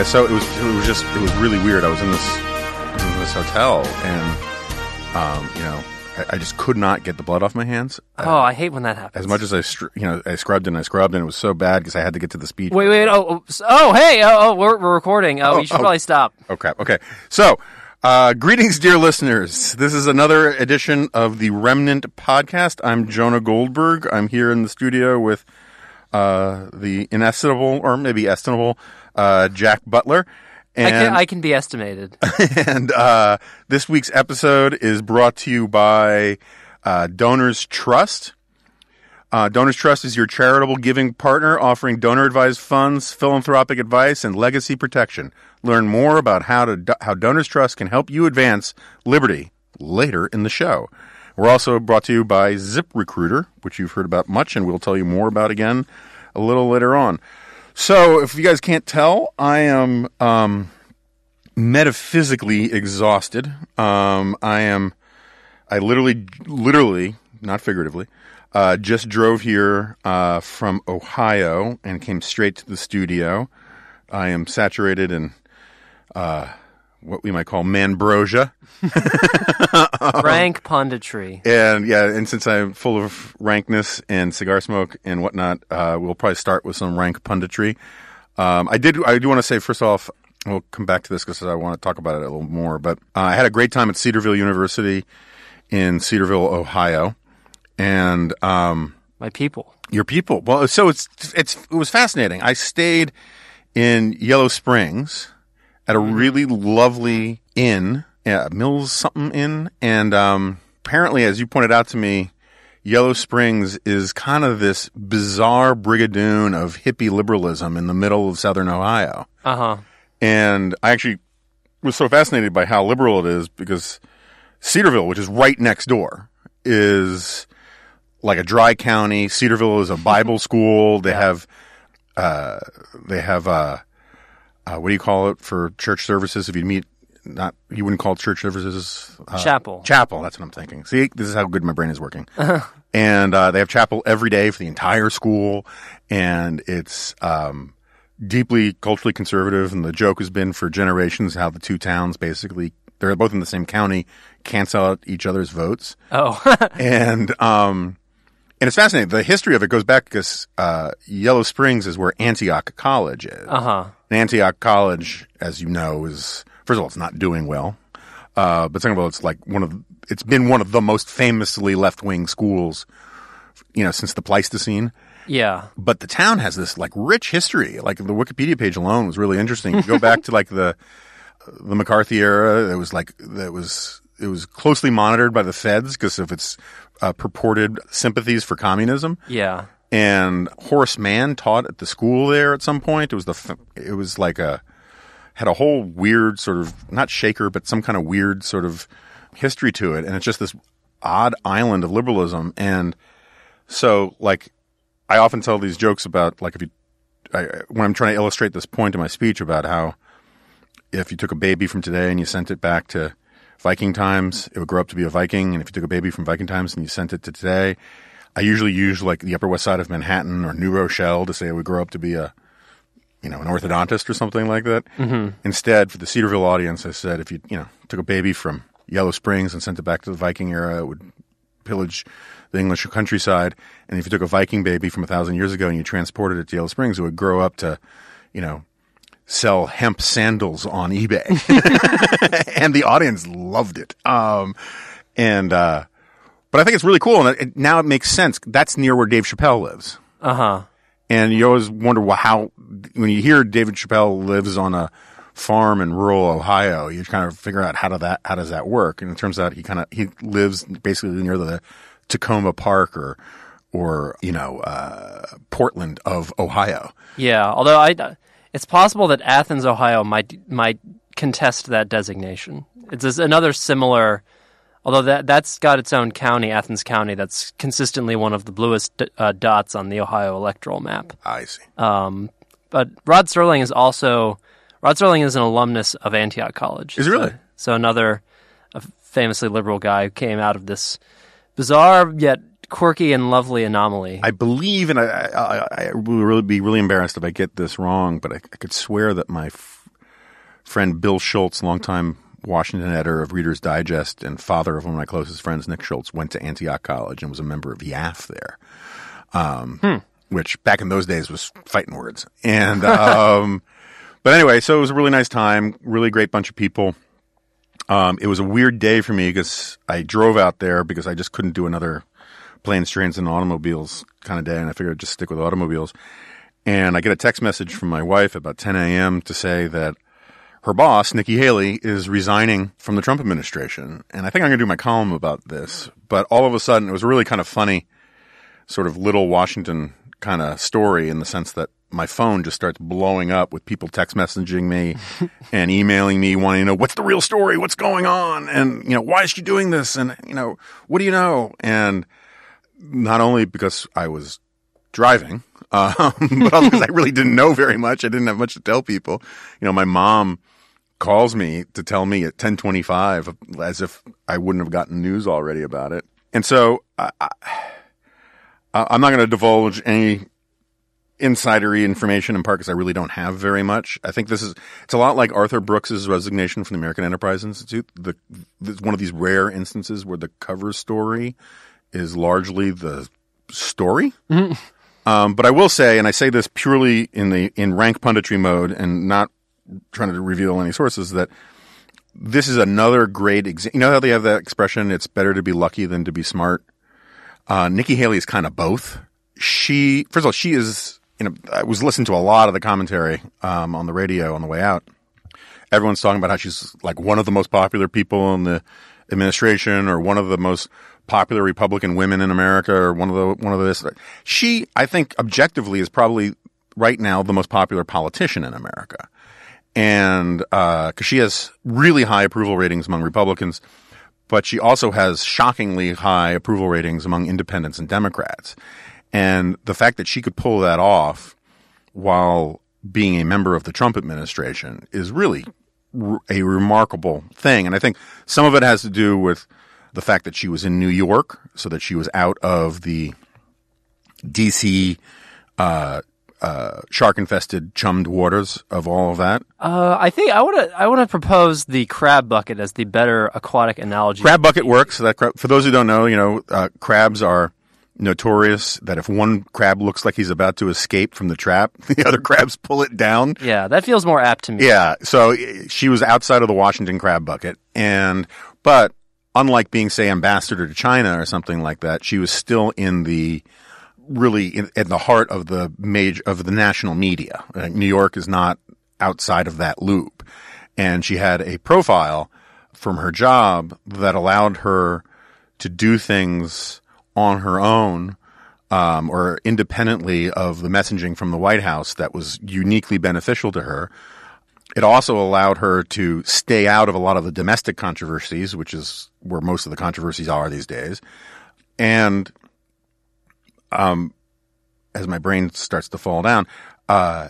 Yeah, so it was it was just it was really weird. I was in this in this hotel and um, you know, I, I just could not get the blood off my hands. Oh, I hate when that happens. As much as I str- you know, I scrubbed and I scrubbed and it was so bad because I had to get to the speech. Wait, wait. Oh, oh, oh hey. Oh, oh we're, we're recording. Oh, Oh, you should oh. probably stop. Oh crap. Okay. So, uh, greetings, dear listeners. This is another edition of the Remnant podcast. I'm Jonah Goldberg. I'm here in the studio with uh, the inestimable, or maybe estimable, uh, Jack Butler. And, I can I can be estimated. and uh, this week's episode is brought to you by uh, Donors Trust. Uh, Donors Trust is your charitable giving partner offering donor advised funds, philanthropic advice, and legacy protection. Learn more about how to how Donors Trust can help you advance liberty later in the show. We're also brought to you by ZipRecruiter, which you've heard about much, and we'll tell you more about again a little later on. So, if you guys can't tell, I am um, metaphysically exhausted. Um, I am, I literally, literally, not figuratively, uh, just drove here uh, from Ohio and came straight to the studio. I am saturated in uh, what we might call manbrosia. Rank punditry. And yeah, and since I'm full of rankness and cigar smoke and whatnot, uh, we'll probably start with some rank punditry. Um, I did. I do want to say first off, we'll come back to this because I want to talk about it a little more. But uh, I had a great time at Cedarville University in Cedarville, Ohio, and um, My people. your people. Well, so it's it's it was fascinating. I stayed in Yellow Springs at a really lovely inn, yeah, Mills something inn, and um, apparently, as you pointed out to me, Yellow Springs is kind of this bizarre brigadoon of hippie liberalism in the middle of Southern Ohio. Uh huh. And I actually was so fascinated by how liberal it is because Cedarville, which is right next door, is like a dry county. Cedarville is a Bible school. They have, uh, they have, uh, uh, what do you call it for church services? If you meet, not, you wouldn't call it church services. Uh, Chapel. Chapel. That's what I'm thinking. See, this is how good my brain is working. and uh, they have chapel every day for the entire school, and it's um, deeply culturally conservative. And the joke has been for generations how the two towns basically they're both in the same county cancel out each other's votes, Oh, and um, and it's fascinating. The history of it goes back because uh, Yellow Springs is where Antioch College is. uh huh. Antioch College, as you know, is first of all, it's not doing well. Uh, but second of all, it's like one of it's been one of the most famously left wing schools, you know, since the Pleistocene. Yeah. But the town has this like rich history. Like the Wikipedia page alone was really interesting. You go back to like the the McCarthy era. It was like that was it was closely monitored by the feds because if its uh, purported sympathies for communism Yeah. and Horace Mann taught at the school there at some point. It was the it was like a had a whole weird sort of not shaker, but some kind of weird sort of history to it, and it's just this odd island of liberalism. And so, like, I often tell these jokes about like if you I, when I'm trying to illustrate this point in my speech about how if you took a baby from today and you sent it back to Viking times, it would grow up to be a Viking. And if you took a baby from Viking times and you sent it to today, I usually use like the Upper West Side of Manhattan or New Rochelle to say it would grow up to be a, you know, an orthodontist or something like that. Mm-hmm. Instead, for the Cedarville audience, I said if you, you know, took a baby from Yellow Springs and sent it back to the Viking era, it would pillage the English countryside. And if you took a Viking baby from a thousand years ago and you transported it to Yellow Springs, it would grow up to, you know, sell hemp sandals on eBay. and the audience loved it. Um, and, uh, but I think it's really cool. And it, now it makes sense. That's near where Dave Chappelle lives. Uh huh. And you always wonder well, how, when you hear David Chappelle lives on a farm in rural Ohio, you kind of figure out how do that, how does that work? And it turns out he kind of, he lives basically near the Takoma Park or, or, you know, uh, Portland of Ohio. Yeah. Although I, it's possible that Athens, Ohio, might might contest that designation. It's another similar. Although that that's got its own county, Athens County, that's consistently one of the bluest uh, dots on the Ohio electoral map. I see. Um, but Rod Serling is also Rod Serling is an alumnus of Antioch College. Is he really? So, so another a famously liberal guy who came out of this bizarre yet quirky and lovely anomaly. I believe, and I, I, I will really be really embarrassed if I get this wrong, but I, I could swear that my f- friend Bill Schultz, longtime Washington editor of Reader's Digest and father of one of my closest friends, Nick Schultz, went to Antioch College and was a member of YAF there. Um, which back in those days was fighting words. And, um, but anyway, so it was a really nice time, really great bunch of people. Um, it was a weird day for me because I drove out there because I just couldn't do another planes, trains, and automobiles kind of day, and I figured I'd just stick with automobiles. And I get a text message from my wife about 10 a.m. to say that her boss, Nikki Haley, is resigning from the Trump administration. And I think I'm going to do my column about this. But all of a sudden, it was really kind of funny, sort of little Washington kind of story in the sense that my phone just starts blowing up with people text messaging me and emailing me wanting to know what's the real story, what's going on, and you know why is she doing this, and you know what do you know, and not only because I was driving, um, but also because I really didn't know very much. I didn't have much to tell people. You know, my mom calls me to tell me at 1025 as if I wouldn't have gotten news already about it. And so I, I, I'm not going to divulge any insidery information in part because I really don't have very much. I think this is it's a lot like Arthur Brooks's resignation from the American Enterprise Institute. The, it's one of these rare instances where the cover story is largely the story. Um, but I will say, and I say this purely in the in rank punditry mode and not trying to reveal any sources, that this is another great example. You know how they have that expression, it's better to be lucky than to be smart? Uh, Nikki Haley is kind of both. She, first of all, she is, you know, I was listening to a lot of the commentary um, on the radio on the way out. Everyone's talking about how she's like one of the most popular people in the administration or one of the most popular Republican women in America or one of the, one of this. She, I think, objectively is probably right now the most popular politician in America. And, uh, cause she has really high approval ratings among Republicans but she also has shockingly high approval ratings among independents and Democrats. And the fact that she could pull that off while being a member of the Trump administration is really a remarkable thing. And I think some of it has to do with the fact that she was in New York, so that she was out of the DC uh, uh, shark infested chummed waters of all of that. Uh, I think I want to I want to propose the crab bucket as the better aquatic analogy. Crab bucket works. That crab, for those who don't know, you know, uh, crabs are notorious that if one crab looks like he's about to escape from the trap, the other crabs pull it down. Yeah, that feels more apt to me. Yeah. So she was outside of the Washington crab bucket, and but unlike being say ambassador to China or something like that, she was still in the really in, in, the heart of the major of the national media. Uh, New York is not outside of that loop, and she had a profile from her job that allowed her to do things on her own um, or independently of the messaging from the White House that was uniquely beneficial to her. It also allowed her to stay out of a lot of the domestic controversies, which is where most of the controversies are these days. And um, as my brain starts to fall down, uh,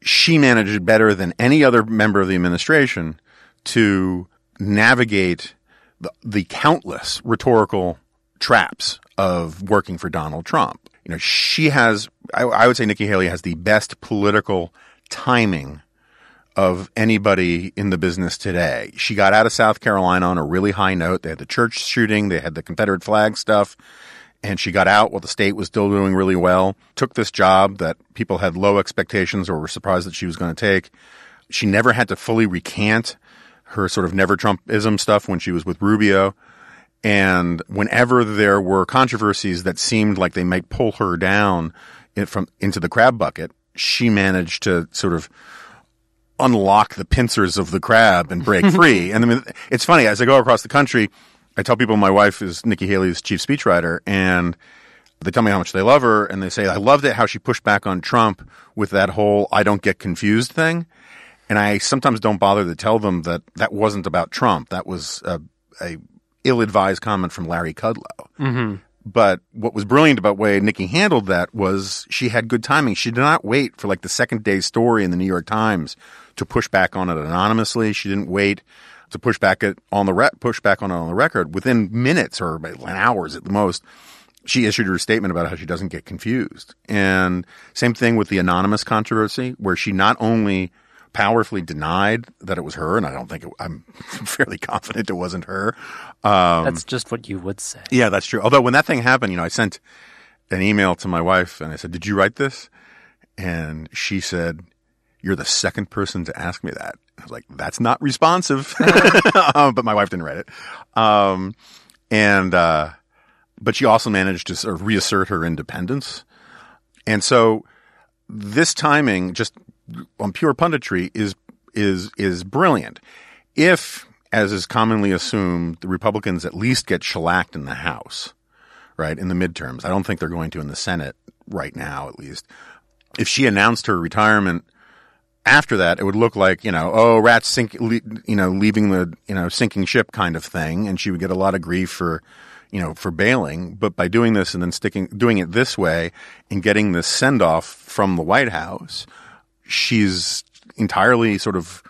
she managed better than any other member of the administration to navigate the, the countless rhetorical traps of working for Donald Trump. You know, she has, I, I would say Nikki Haley has the best political timing of anybody in the business today. She got out of South Carolina on a really high note. They had the church shooting, they had the Confederate flag stuff and she got out while the state was still doing really well. Took this job that people had low expectations or were surprised that she was going to take. She never had to fully recant her sort of never Trumpism stuff when she was with Rubio. And whenever there were controversies that seemed like they might pull her down in, from into the crab bucket, she managed to sort of unlock the pincers of the crab and break free. and I mean, it's funny as I go across the country, I tell people my wife is Nikki Haley's chief speechwriter, and they tell me how much they love her, and they say, I loved it how she pushed back on Trump with that whole I don't get confused thing. And I sometimes don't bother to tell them that that wasn't about Trump. That was a, a ill-advised comment from Larry Kudlow. Mm-hmm. But what was brilliant about the way Nikki handled that was she had good timing. She did not wait for like the second day story in the New York Times to push back on it anonymously. She didn't wait to push back it on the re- push back on it on the record within minutes or hours at the most. She issued her statement about how she doesn't get confused. And same thing with the anonymous controversy, where she not only powerfully denied that it was her, and I don't think it, I'm fairly confident it wasn't her. Um, That's just what you would say. yeah, that's true. Although when that thing happened, you know, I sent an email to my wife and I said, "Did you write this?" And she said, "You're the second person to ask me that." I was like, "That's not responsive," Um, but my wife didn't write it. Um, and uh, but she also managed to sort of reassert her independence, and so this timing, just on pure punditry, is is is brilliant. If, as is commonly assumed, the Republicans at least get shellacked in the House, right in the midterms. I don't think they're going to in the Senate right now, at least. If she announced her retirement after that, it would look like you know, oh, rats sink, le- you know, leaving the you know sinking ship kind of thing, and she would get a lot of grief for you know for bailing. But by doing this and then sticking doing it this way and getting this send off from the White House, she's entirely sort of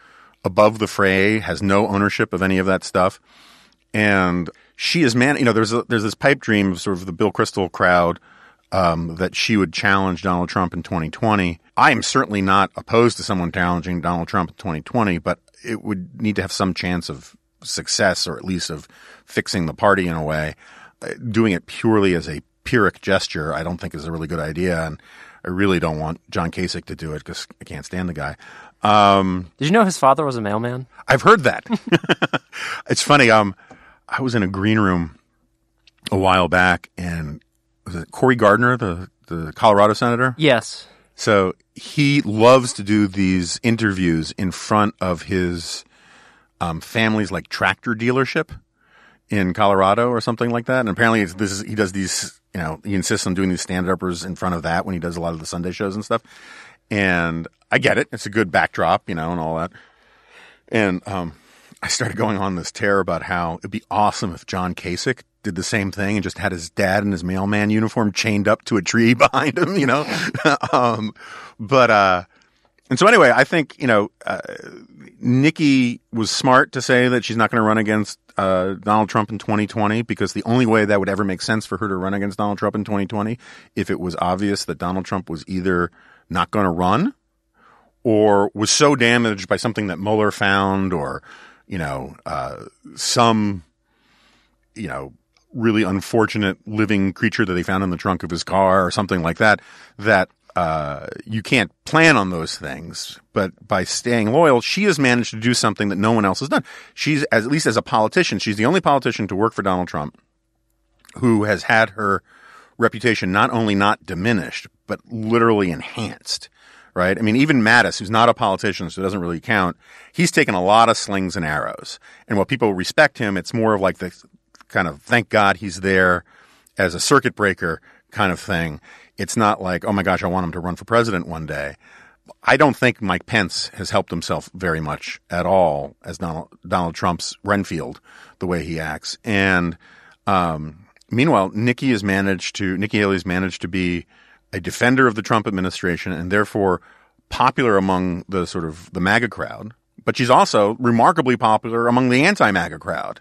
above the fray, has no ownership of any of that stuff, and she is man. You know, there's a, there's this pipe dream of sort of the Bill Kristol crowd um, that she would challenge Donald Trump in 2020. I am certainly not opposed to someone challenging Donald Trump in 2020, but it would need to have some chance of success or at least of fixing the party in a way. Uh, Doing it purely as a Pyrrhic gesture, I don't think is a really good idea. And I really don't want John Kasich to do it because I can't stand the guy. Um, Did you know his father was a mailman? I've heard that. it's funny. Um, I was in a green room a while back, and was it Cory Gardner, the the Colorado senator? Yes. So he loves to do these interviews in front of his um, family's like tractor dealership in Colorado or something like that. And apparently, it's, this is, he does these. You know, he insists on doing these stand uppers in front of that when he does a lot of the Sunday shows and stuff. And I get it; it's a good backdrop, you know, and all that. And um, I started going on this tear about how it'd be awesome if John Kasich did the same thing and just had his dad in his mailman uniform chained up to a tree behind him, you know. um, but uh, and so anyway, I think you know uh, Nikki was smart to say that she's not going to run against uh, Donald Trump in 2020 because the only way that would ever make sense for her to run against Donald Trump in 2020 if it was obvious that Donald Trump was either not going to run or was so damaged by something that Mueller found or you know uh, some you know really unfortunate living creature that they found in the trunk of his car or something like that that uh, you can't plan on those things, but by staying loyal, she has managed to do something that no one else has done. She's, as, at least as a politician, she's the only politician to work for Donald Trump who has had her reputation not only not diminished, but literally enhanced. Right? I mean, even Mattis, who's not a politician, so it doesn't really count, he's taken a lot of slings and arrows. And while people respect him, it's more of like the kind of thank God he's there as a circuit breaker kind of thing. It's not like, oh my gosh, I want him to run for president one day. I don't think Mike Pence has helped himself very much at all as Donald, Donald Trump's Renfield, the way he acts. And um, meanwhile, Nikki has managed to Nikki Haley's managed to be a defender of the Trump administration and therefore popular among the sort of the MAGA crowd. But she's also remarkably popular among the anti-MAGA crowd.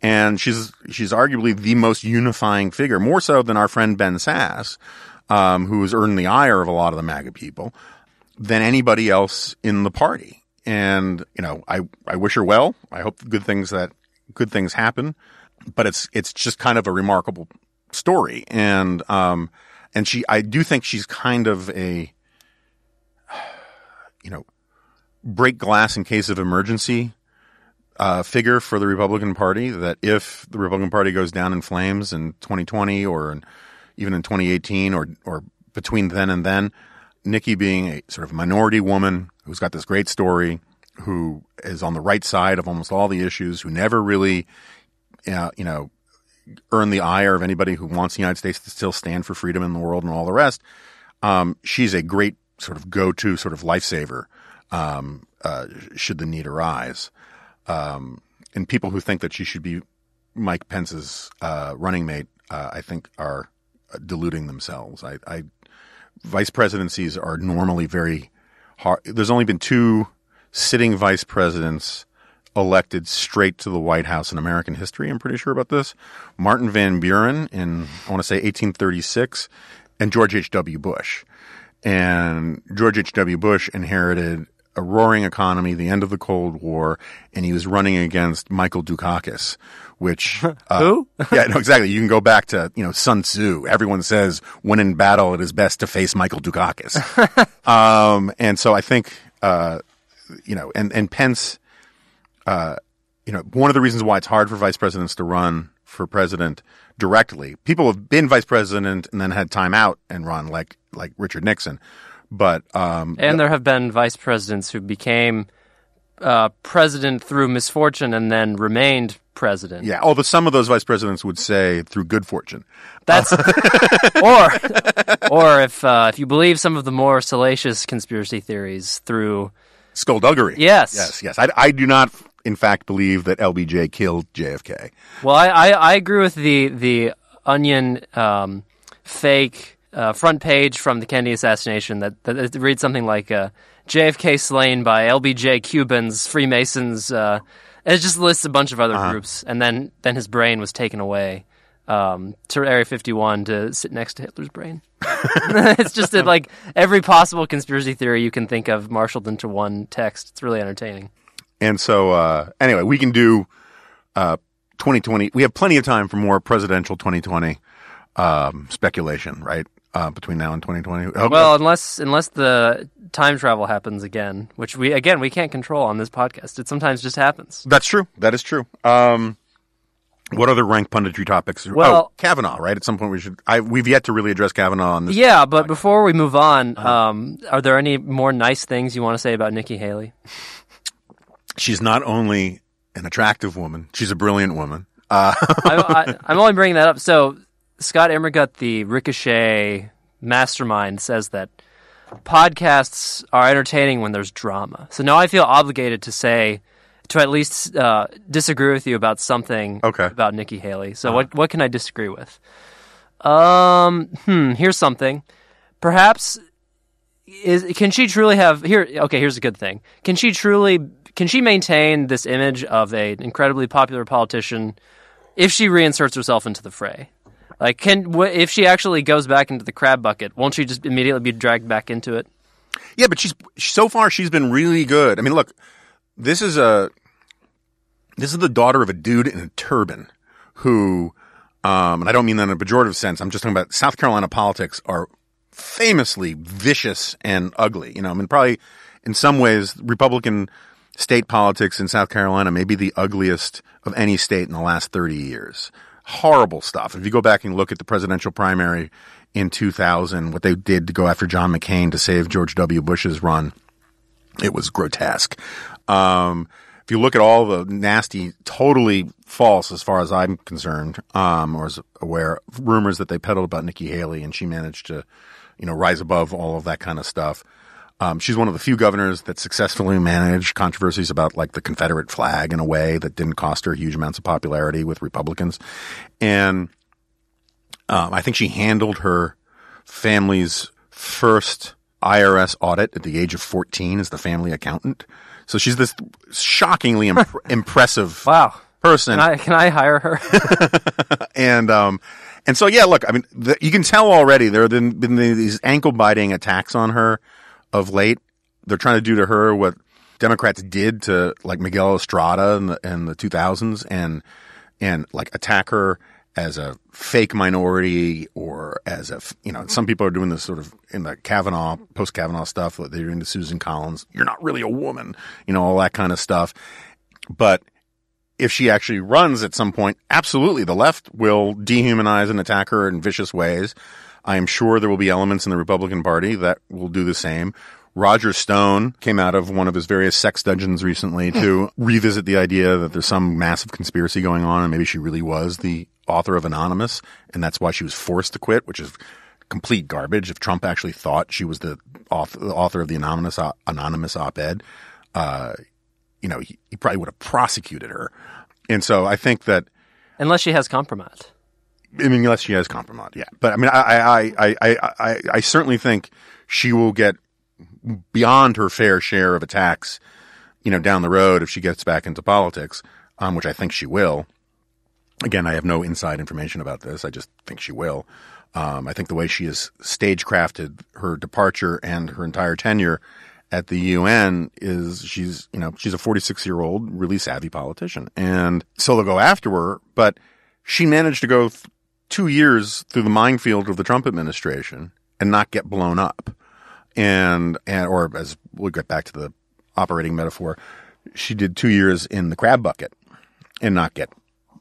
And she's she's arguably the most unifying figure, more so than our friend Ben Sasse, um, who has earned the ire of a lot of the MAGA people, than anybody else in the party. And you know, I I wish her well. I hope good things that good things happen. But it's it's just kind of a remarkable story, and um, and she I do think she's kind of a you know break glass in case of emergency uh, figure for the Republican Party. That if the Republican Party goes down in flames in 2020 or in, even in 2018 or or between then and then, Nikki being a sort of minority woman who's got this great story, who is on the right side of almost all the issues, who never really, uh, you know, earned the ire of anybody who wants the United States to still stand for freedom in the world and all the rest. Um, she's a great sort of go-to sort of lifesaver um, uh, should the need arise. Um, and people who think that she should be Mike Pence's uh, running mate, uh, I think, are deluding themselves. I, I, vice presidencies are normally very hard. There's only been two sitting vice presidents elected straight to the White House in American history. I'm pretty sure about this. Martin Van Buren in I want to say 1836, and George H. W. Bush. And George H. W. Bush inherited a roaring economy, the end of the Cold War, and he was running against Michael Dukakis, which uh, Who? yeah, no, exactly. You can go back to you know Sun Tzu. Everyone says when in battle, it is best to face Michael Dukakis. um, and so I think uh, you know, and and Pence, uh, you know, one of the reasons why it's hard for vice presidents to run for president directly. People have been vice president and then had time out and run, like like Richard Nixon. But um, And there have been vice presidents who became uh, president through misfortune and then remained president. yeah, although some of those vice presidents would say through good fortune. That's or or if uh, if you believe some of the more salacious conspiracy theories through Skullduggery. Yes. Yes, yes. I, I do not, in fact, believe that LBJ killed JFK. well, I, I, I agree with the the Onion um, fake uh, front page from the Kennedy assassination that, that it reads something like uh, JFK slain by LBJ Cubans, Freemasons. Uh, it just lists a bunch of other groups, and then then his brain was taken away um, to Area 51 to sit next to Hitler's brain. it's just that, like every possible conspiracy theory you can think of marshaled into one text. It's really entertaining. And so, uh, anyway, we can do uh, 2020. We have plenty of time for more presidential 2020 um, speculation, right? Uh, between now and 2020. Oh, Well, unless unless the time travel happens again, which we again we can't control on this podcast. It sometimes just happens. that's true. That is true. Um, what other rank punditry topics? oh, Well- Kavanaugh, right? At some point, we should. I, we've yet to really address Kavanaugh on this. Yeah, but before we move on, um, are there any more nice things you want to say about Nikki Haley? She's not only an attractive woman; she's a brilliant woman. Uh, I, I, I'm only bringing that up. So Scott Immergut, the Ricochet mastermind, says that podcasts are entertaining when there's drama. So now I feel obligated to say to at least uh, disagree with you about something Okay. about Nikki Haley. So what what can I disagree with? Um, hmm. Here's something. Perhaps is can she truly have here? Okay, here's a good thing. Can she truly can she maintain this image of an incredibly popular politician if she reinserts herself into the fray? Like, can if she actually goes back into the crab bucket, won't she just immediately be dragged back into it? Yeah, but she's so far she's been really good. I mean, look, this is a this is the daughter of a dude in a turban who, um, and I don't mean that in a pejorative sense. I'm just talking about South Carolina politics are famously vicious and ugly. You know, I mean, probably in some ways, Republican state politics in South Carolina may be the ugliest of any state in the last 30 years. Horrible stuff. If you go back and look at the presidential primary in 2000, what they did to go after John McCain to save George W. Bush's run, it was grotesque. Um, if you look at all the nasty, totally false, as far as I'm concerned, um, or as aware, rumors that they peddled about Nikki Haley, and she managed to, you know, rise above all of that kind of stuff. Um, she's one of the few governors that successfully managed controversies about like the Confederate flag in a way that didn't cost her huge amounts of popularity with Republicans. And um, I think she handled her family's first IRS audit at the age of 14 as the family accountant. So she's this shockingly imp- impressive Wow. person Can I can I hire her? and um and so yeah look i mean the, you can tell already there have been, been these ankle biting attacks on her of late. They're trying to do to her what democrats did to like miguel estrada in the in the 2000s and and like attack her as a fake minority or as a you know some people are doing this sort of in the Kavanaugh post Kavanaugh stuff that they're doing to Susan Collins. You're not really a woman you know all that kind of stuff. But if she actually runs at some point, absolutely the left will dehumanize and attack her in vicious ways. I am sure there will be elements in the Republican Party that will do the same. Roger Stone came out of one of his various sex dungeons recently to revisit the idea that there's some massive conspiracy going on and maybe she really was the author of Anonymous and that's why she was forced to quit, which is complete garbage. If Trump actually thought she was the author, the author of the Anonymous, anonymous op-ed, uh, you know, he, he probably would have prosecuted her. And so I think that, Unless she has compromise. I mean, unless she has compromise, yeah. But I mean, I, I, I, I, I, I certainly think she will get beyond her fair share of attacks, you know, down the road if she gets back into politics, um, which I think she will. Again, I have no inside information about this. I just think she will. Um, I think the way she has stagecrafted her departure and her entire tenure at the UN is she's, you know, she's a 46 year old, really savvy politician. And so they'll go after her, but she managed to go th- two years through the minefield of the Trump administration and not get blown up. And, and, or as we'll get back to the operating metaphor, she did two years in the crab bucket and not get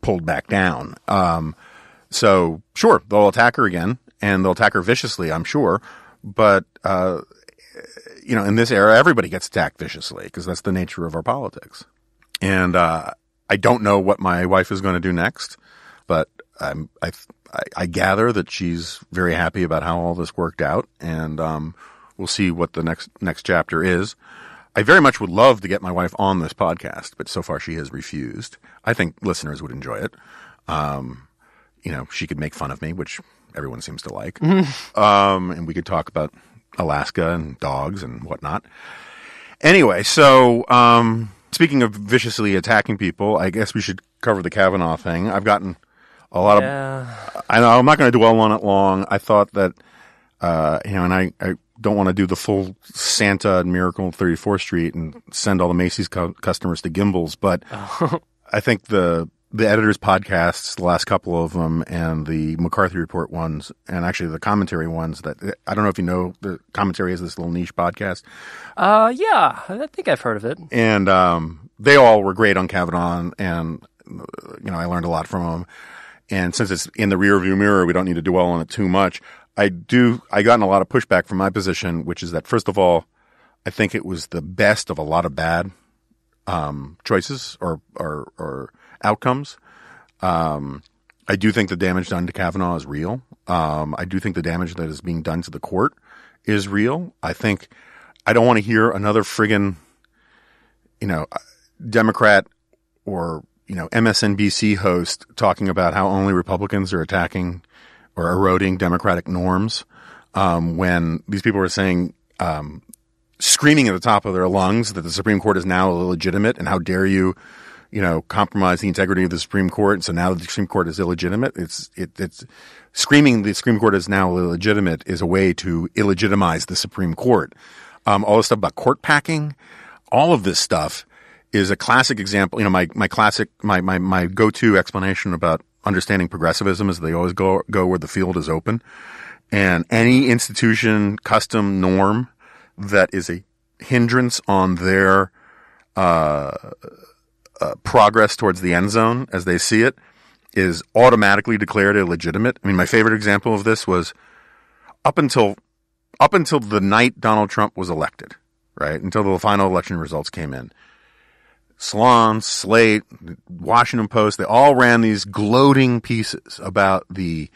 pulled back down. Um, so sure, they'll attack her again and they'll attack her viciously, I'm sure. But, uh, you know, in this era, everybody gets attacked viciously because that's the nature of our politics. And, uh, I don't know what my wife is going to do next, but I'm, I, I, I gather that she's very happy about how all this worked out and, um, we'll see what the next, next chapter is. I very much would love to get my wife on this podcast, but so far she has refused. I think listeners would enjoy it. Um, you know, she could make fun of me, which everyone seems to like. um, and we could talk about Alaska and dogs and whatnot. Anyway, so um, speaking of viciously attacking people, I guess we should cover the Kavanaugh thing. I've gotten a lot Yeah. of. I know I'm not going to dwell on it long. I thought that, uh, you know, and I, I don't want to do the full Santa and Miracle on 34th Street and send all the Macy's cu- customers to Gimbels, but I think the the editors podcasts, the last couple of them, and the McCarthy Report ones, and actually the commentary ones. That I don't know if you know, the commentary is this little niche podcast, Uh, yeah, I think I've heard of it. and um, they all were great on Kavanaugh, and you know I learned a lot from them. And since it's in the rearview mirror, we don't need to dwell on it too much. I do. I gotten a lot of pushback from my position, which is that first of all, I think it was the best of a lot of bad um, choices or or, or outcomes. Um, I do think the damage done to Kavanaugh is real. Um, I do think the damage that is being done to the court is real. I think I don't want to hear another friggin', you know, Democrat or you know MSNBC host talking about how only Republicans are attacking or eroding democratic norms um, when these people are saying um, screaming at the top of their lungs that the Supreme Court is now illegitimate and how dare you, you know, compromise the integrity of the Supreme Court. And so now the Supreme Court is illegitimate, it's, it, it's screaming the Supreme Court is now illegitimate is a way to illegitimize the Supreme Court. Um, all this stuff about court packing, all of this stuff is a classic example. You know, my, my classic, my, my, my go-to explanation about understanding progressivism is they always go, go where the field is open. And any institution, custom, norm that is a hindrance on their uh, uh, progress towards the end zone as they see it is automatically declared illegitimate. I mean, my favorite example of this was up until up until the night Donald Trump was elected, right? Until the final election results came in. Salon, Slate, Washington Post, they all ran these gloating pieces about the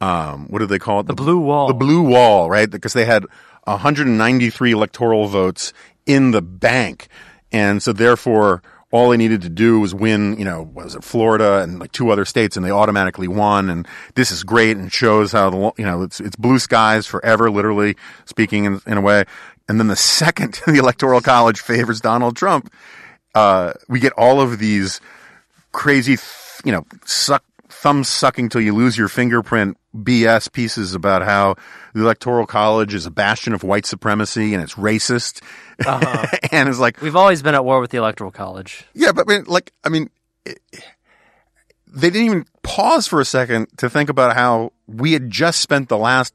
um, what do they call it? The blue wall. The blue wall, right? Because they had 193 electoral votes in the bank. And so therefore, all they needed to do was win, you know, was it Florida and like two other states and they automatically won. And this is great and shows how the, you know, it's, it's blue skies forever, literally speaking in, in a way. And then the second the electoral college favors Donald Trump, uh, we get all of these crazy, you know, suck, thumb sucking till you lose your fingerprint BS pieces about how the electoral college is a bastion of white supremacy and it's racist. and it's like, We've always been at war with the Electoral College. yeah, but I mean, like, I mean, it, they didn't even pause for a second to think about how we had just spent the last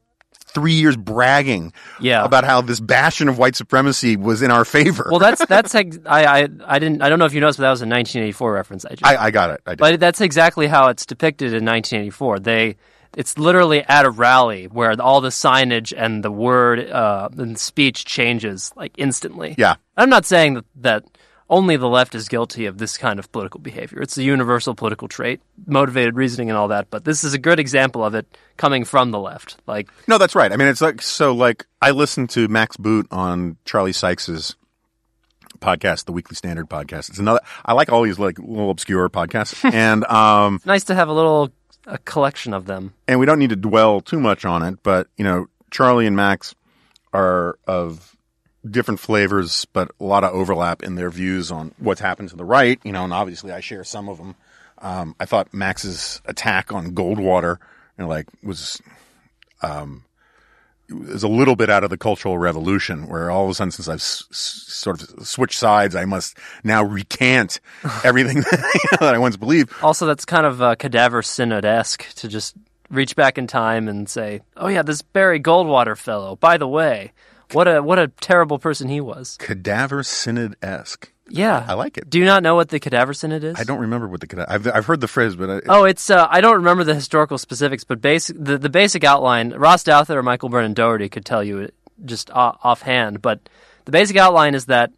three years bragging Yeah. about how this bastion of white supremacy was in our favor. Well, that's that's ex- I, I I didn't I don't know if you noticed, but that was a 1984 reference. I just, I, I got it. I but that's exactly how it's depicted in 1984. They it's literally at a rally where all the signage and the word uh, and speech changes like instantly. yeah. I'm not saying that, that only the left is guilty of this kind of political behavior. It's a universal political trait, motivated reasoning and all that. But this is a good example of it coming from the left. Like, No, that's right. I mean, it's like so. Like I listened to Max Boot on Charlie Sykes's podcast, the Weekly Standard podcast. It's another. I like all these like little obscure podcasts, and um, nice to have a little a collection of them. and we don't need to dwell too much on it. But you know, Charlie and Max are of different flavors, but a lot of overlap in their views on what's happened to the right. You know, and obviously I share some of them. Um, I thought Max's attack on Goldwater, you know, like was um, is a little bit out of the Cultural Revolution, where all of a sudden, since I've s- s- sort of switched sides, I must now recant everything that I once believed. Also, that's kind of uh, cadaver synod esque to just reach back in time and say, "Oh yeah, this Barry Goldwater fellow. By the way, what a what a terrible person he was." Cadaver synod esque. Yeah, I like it. Do you not know what the cadaver synod is? I don't remember what the cadaver. I've I've heard the phrase, but I, Oh, it's uh, I don't remember the historical specifics, but basic the, the basic outline. Ross Douthat or Michael Brendan Dougherty could tell you it just offhand, but the basic outline is that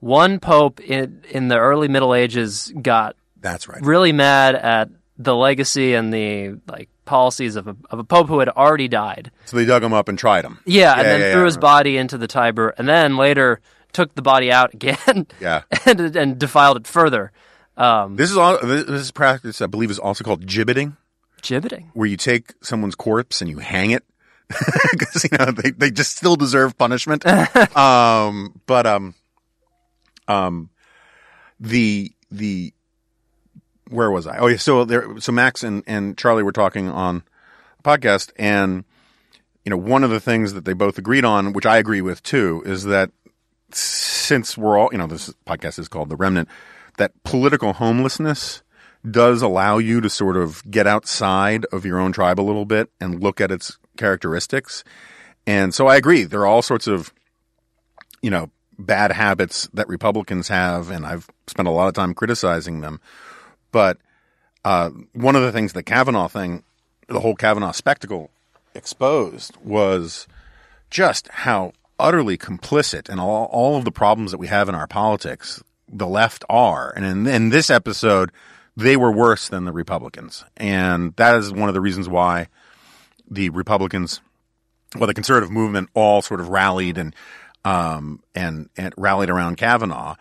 one pope in in the early Middle Ages got that's right. really mad at the legacy and the like policies of a, of a pope who had already died. So they dug him up and tried him. Yeah, and then yeah, threw yeah. his body into the Tiber, and then later took the body out again. Yeah. and and defiled it further. Um, This is all. This is practice. I believe is also called gibbeting, gibbeting. where you take someone's corpse and you hang it because you know they, they just still deserve punishment. um, but um, um, the the where was I? Oh yeah, so there. So Max and and Charlie were talking on a podcast, and you know one of the things that they both agreed on, which I agree with too, is that since we're all, you know, this podcast is called The Remnant, that political homelessness does allow you to sort of get outside of your own tribe a little bit and look at its characteristics. And so I agree. There are all sorts of, you know, bad habits that Republicans have, and I've spent a lot of time criticizing them. But uh, one of the things the Kavanaugh thing, the whole Kavanaugh spectacle exposed was just how utterly complicit in all, all of the problems that we have in our politics the left are. And in, in this episode, they were worse than the Republicans. And that is one of the reasons why the Republicans, well, the conservative movement all sort of rallied and, um, and, and rallied around Kavanaugh.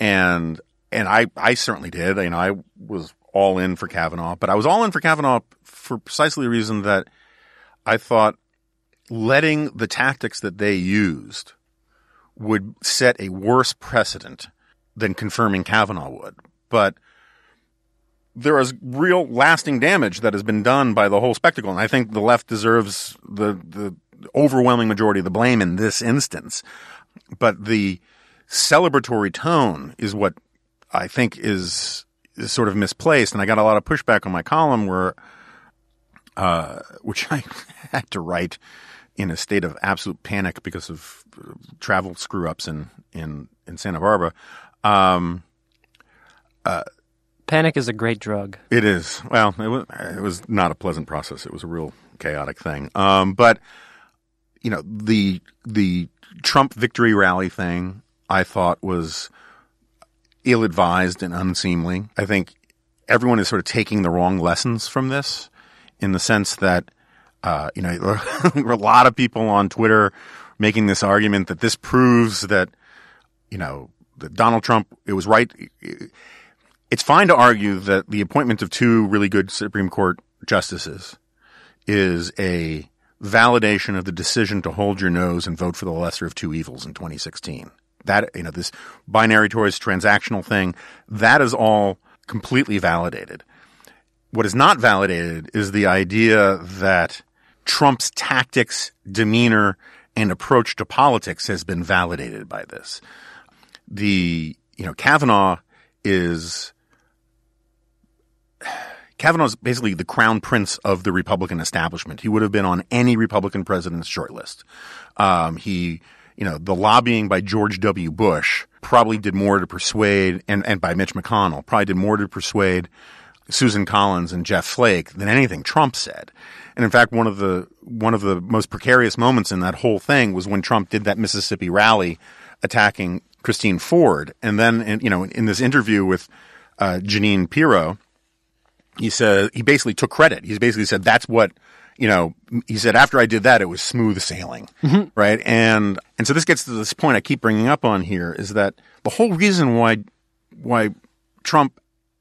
And, and I, I certainly did. You know, I was all in for Kavanaugh, but I was all in for Kavanaugh for precisely the reason that I thought letting the tactics that they used would set a worse precedent than confirming Kavanaugh would. But there is real lasting damage that has been done by the whole spectacle. And I think the left deserves the, the overwhelming majority of the blame in this instance. But the celebratory tone is what I think is, is sort of misplaced. And I got a lot of pushback on my column where, uh, which I had to write in a state of absolute panic because of uh, travel screw ups in, in, in Santa Barbara. Um, Panic is a great drug. It is. Well, it was, it was not a pleasant process. It was a real chaotic thing. Um, but you know, the the Trump victory rally thing, I thought was ill advised and unseemly. I think everyone is sort of taking the wrong lessons from this, in the sense that uh, you know there were a lot of people on Twitter making this argument that this proves that you know that Donald Trump it was right it's fine to argue that the appointment of two really good Supreme Court justices is a validation of the decision to hold your nose and vote for the lesser of two evils in 2016. That, you know, this binary choice transactional thing, that is all completely validated. What is not validated is the idea that Trump's tactics, demeanor, and approach to politics has been validated by this. The, you know, Kavanaugh is Kavanaugh's basically the crown prince of the Republican establishment. He would have been on any Republican president's shortlist. Um, he, you know, the lobbying by George W. Bush probably did more to persuade, and, and by Mitch McConnell, probably did more to persuade Susan Collins and Jeff Flake than anything Trump said. And in fact, one of the one of the most precarious moments in that whole thing was when Trump did that Mississippi rally attacking Christine Ford, and then in, you know in this interview with uh, Jeanine Pirro, he said he basically took credit. He basically said that's what you know. He said after I did that, it was smooth sailing, mm-hmm. right? And and so this gets to this point I keep bringing up on here is that the whole reason why why Trump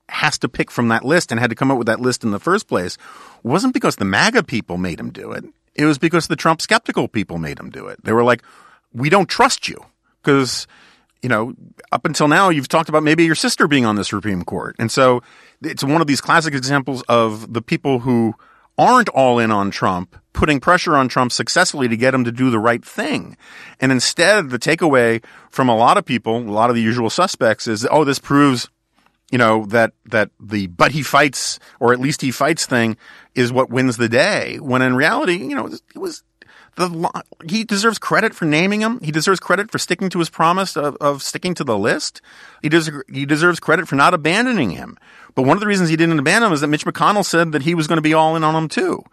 has to pick from that list and had to come up with that list in the first place wasn't because the MAGA people made him do it. It was because the Trump skeptical people made him do it. They were like, "We don't trust you because." You know, up until now, you've talked about maybe your sister being on the Supreme Court. And so it's one of these classic examples of the people who aren't all in on Trump, putting pressure on Trump successfully to get him to do the right thing. And instead, the takeaway from a lot of people, a lot of the usual suspects is, oh, this proves you know that that the but he fights or at least he fights thing is what wins the day when in reality you know it was the he deserves credit for naming him. He deserves credit for sticking to his promise of, of sticking to the list. He he deserves credit for not abandoning him. But one of the reasons he didn't abandon him is that Mitch McConnell said that he was going to be all in on him too.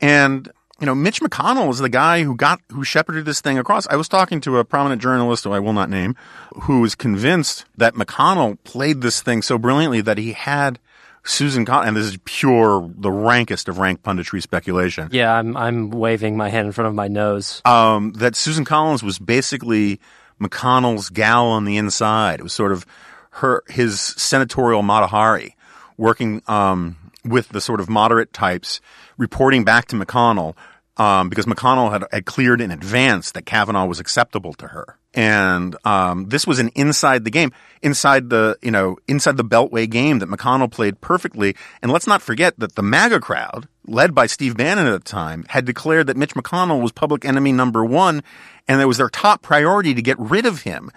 And you know, Mitch McConnell is the guy who got, who shepherded this thing across. I was talking to a prominent journalist who I will not name, who was convinced that McConnell played this thing so brilliantly that he had Susan Collins, and this is pure, the rankest of rank punditry speculation. Yeah, I'm, I'm waving my hand in front of my nose. Um, that Susan Collins was basically McConnell's gal on the inside. It was sort of her, his senatorial Mata Hari working, um, with the sort of moderate types reporting back to McConnell um, because McConnell had, had cleared in advance that Kavanaugh was acceptable to her. And um, this was an inside the game, inside the you know inside the Beltway game that McConnell played perfectly. And let's not forget that the MAGA crowd, led by Steve Bannon at the time, had declared that Mitch McConnell was public enemy number one, and it was their top priority to get rid of him.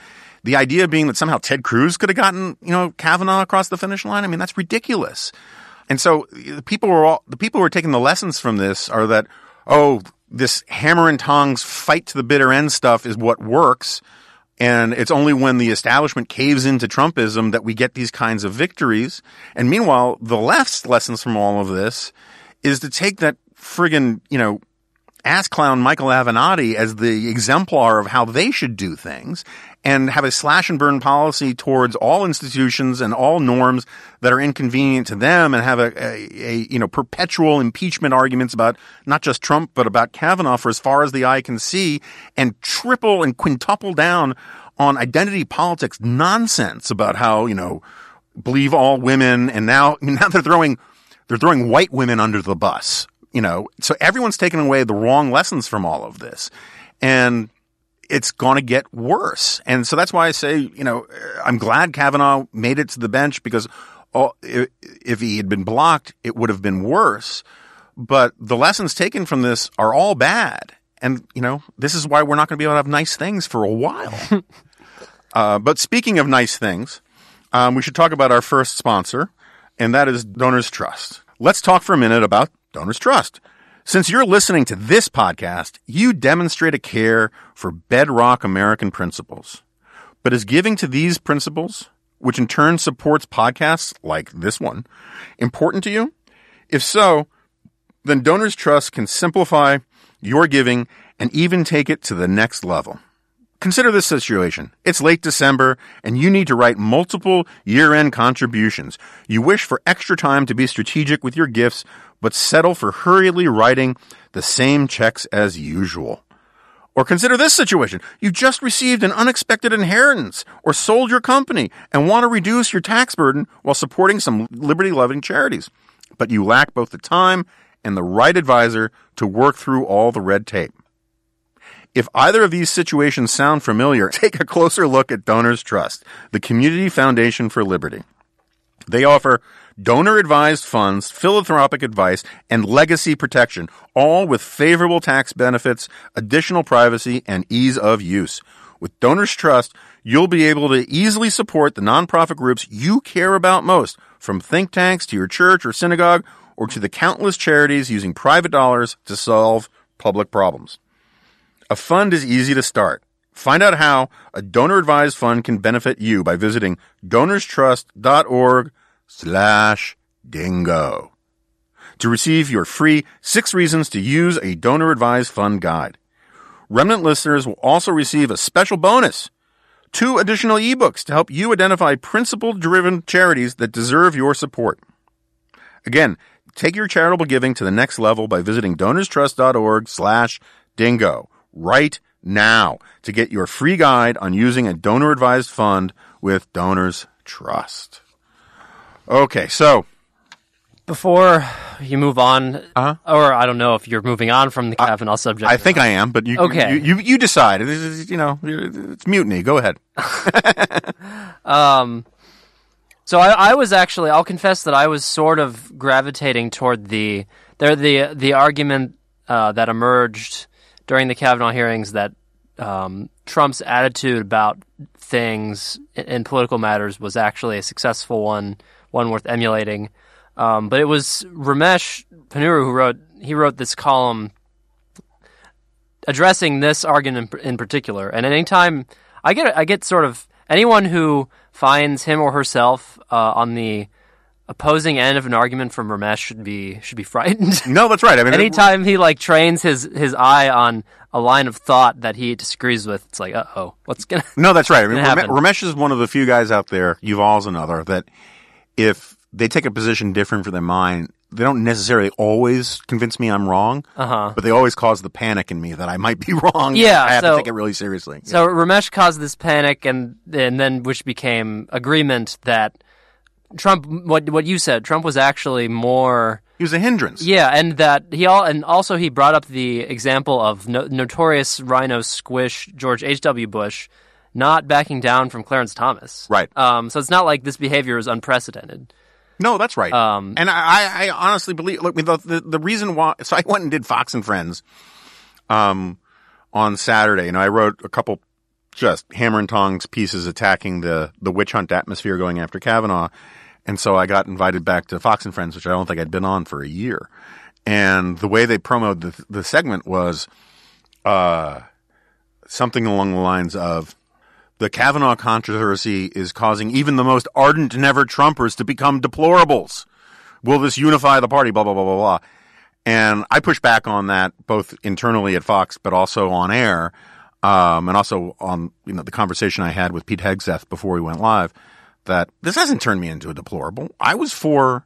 The idea being that somehow Ted Cruz could have gotten you know Kavanaugh across the finish line. I mean that's ridiculous. And so the people were all the people who are taking the lessons from this are that oh, this hammer and tongs fight to the bitter end stuff is what works. And it's only when the establishment caves into Trumpism that we get these kinds of victories. And meanwhile, the left's lessons from all of this is to take that friggin', you know, ass clown Michael Avenatti as the exemplar of how they should do things and have a slash and burn policy towards all institutions and all norms that are inconvenient to them and have a, a, a, you know perpetual impeachment arguments about not just Trump but about Kavanaugh for as far as the eye can see and triple and quintuple down on identity politics nonsense about how you know believe all women and now now they're throwing they're throwing white women under the bus you know. So everyone's taken away the wrong lessons from all of this. And it's going to get worse. And so that's why I say, you know, I'm glad Kavanaugh made it to the bench because oh, if he had been blocked, it would have been worse. But the lessons taken from this are all bad. And, you know, this is why we're not going to be able to have nice things for a while. uh, but speaking of nice things, um, we should talk about our first sponsor, and that is Donors Trust. Let's talk for a minute about Donors Trust. Since you're listening to this podcast, you demonstrate a care for bedrock American principles. But is giving to these principles, which in turn supports podcasts like this one, important to you? If so, then Donors Trust can simplify your giving and even take it to the next level. Consider this situation. It's late December and you need to write multiple year end contributions. You wish for extra time to be strategic with your gifts, but settle for hurriedly writing the same checks as usual. Or consider this situation. You just received an unexpected inheritance or sold your company and want to reduce your tax burden while supporting some liberty loving charities. But you lack both the time and the right advisor to work through all the red tape. If either of these situations sound familiar, take a closer look at Donors Trust, the Community Foundation for Liberty. They offer donor advised funds, philanthropic advice, and legacy protection, all with favorable tax benefits, additional privacy, and ease of use. With Donors Trust, you'll be able to easily support the nonprofit groups you care about most, from think tanks to your church or synagogue, or to the countless charities using private dollars to solve public problems. A fund is easy to start. Find out how a donor advised fund can benefit you by visiting donorstrust.org slash dingo to receive your free six reasons to use a donor advised fund guide. Remnant listeners will also receive a special bonus. Two additional ebooks to help you identify principle driven charities that deserve your support. Again, take your charitable giving to the next level by visiting donorstrust.org slash dingo right now to get your free guide on using a donor advised fund with Donors Trust. Okay, so before you move on, uh-huh. or I don't know if you're moving on from the Kavanaugh subject. I think I am, but you okay. you, you, you decide. Is, you know, it's mutiny. Go ahead. um, so I, I was actually, I'll confess that I was sort of gravitating toward the There, the the argument uh, that emerged during the Kavanaugh hearings that um, Trump's attitude about things in, political matters was actually a successful one, one worth emulating. Um, but it was Ramesh Ponnuru who wrote he wrote this column addressing this argument in, particular. And anytime I get I get sort of anyone who finds him or herself uh, on the opposing end of an argument from Ramesh should be should be frightened. No, that's right. I mean, anytime he like trains his his eye on a line of thought that he disagrees with, it's like, uh oh, what's gonna? No, that's right. I mean, Ramesh is one of the few guys out there. Yuval's another that if they take a position different from their mind, they don't necessarily always convince me I'm wrong, uh-huh. but they always cause the panic in me that I might be wrong. Yeah, I have so, to take it really seriously. So yeah. Ramesh caused this panic, and and then which became agreement that Trump. What what you said, Trump was actually more. He was a hindrance. Yeah, and that he all and also he brought up the example of no, notorious RINO squish George H. W. Bush not backing down from Clarence Thomas. Right. Um, so it's not like this behavior is unprecedented. No, that's right. Um, and I, I honestly believe. Look, the, the, the reason why. So I went and did Fox and Friends, um, on Saturday. You know, I wrote a couple just hammer and tongs pieces attacking the the witch hunt atmosphere going after Kavanaugh, and so I got invited back to Fox and Friends, which I don't think I'd been on for a year. And the way they promoted the, the segment was, uh, something along the lines of the Kavanaugh controversy is causing even the most ardent never Trumpers to become deplorables. Will this unify the party? Blah, blah, blah, blah, blah. And I pushed back on that both internally at Fox, but also on air, um, and also on, you know, the conversation I had with Pete Hegseth before we went live that this hasn't turned me into a deplorable. I was for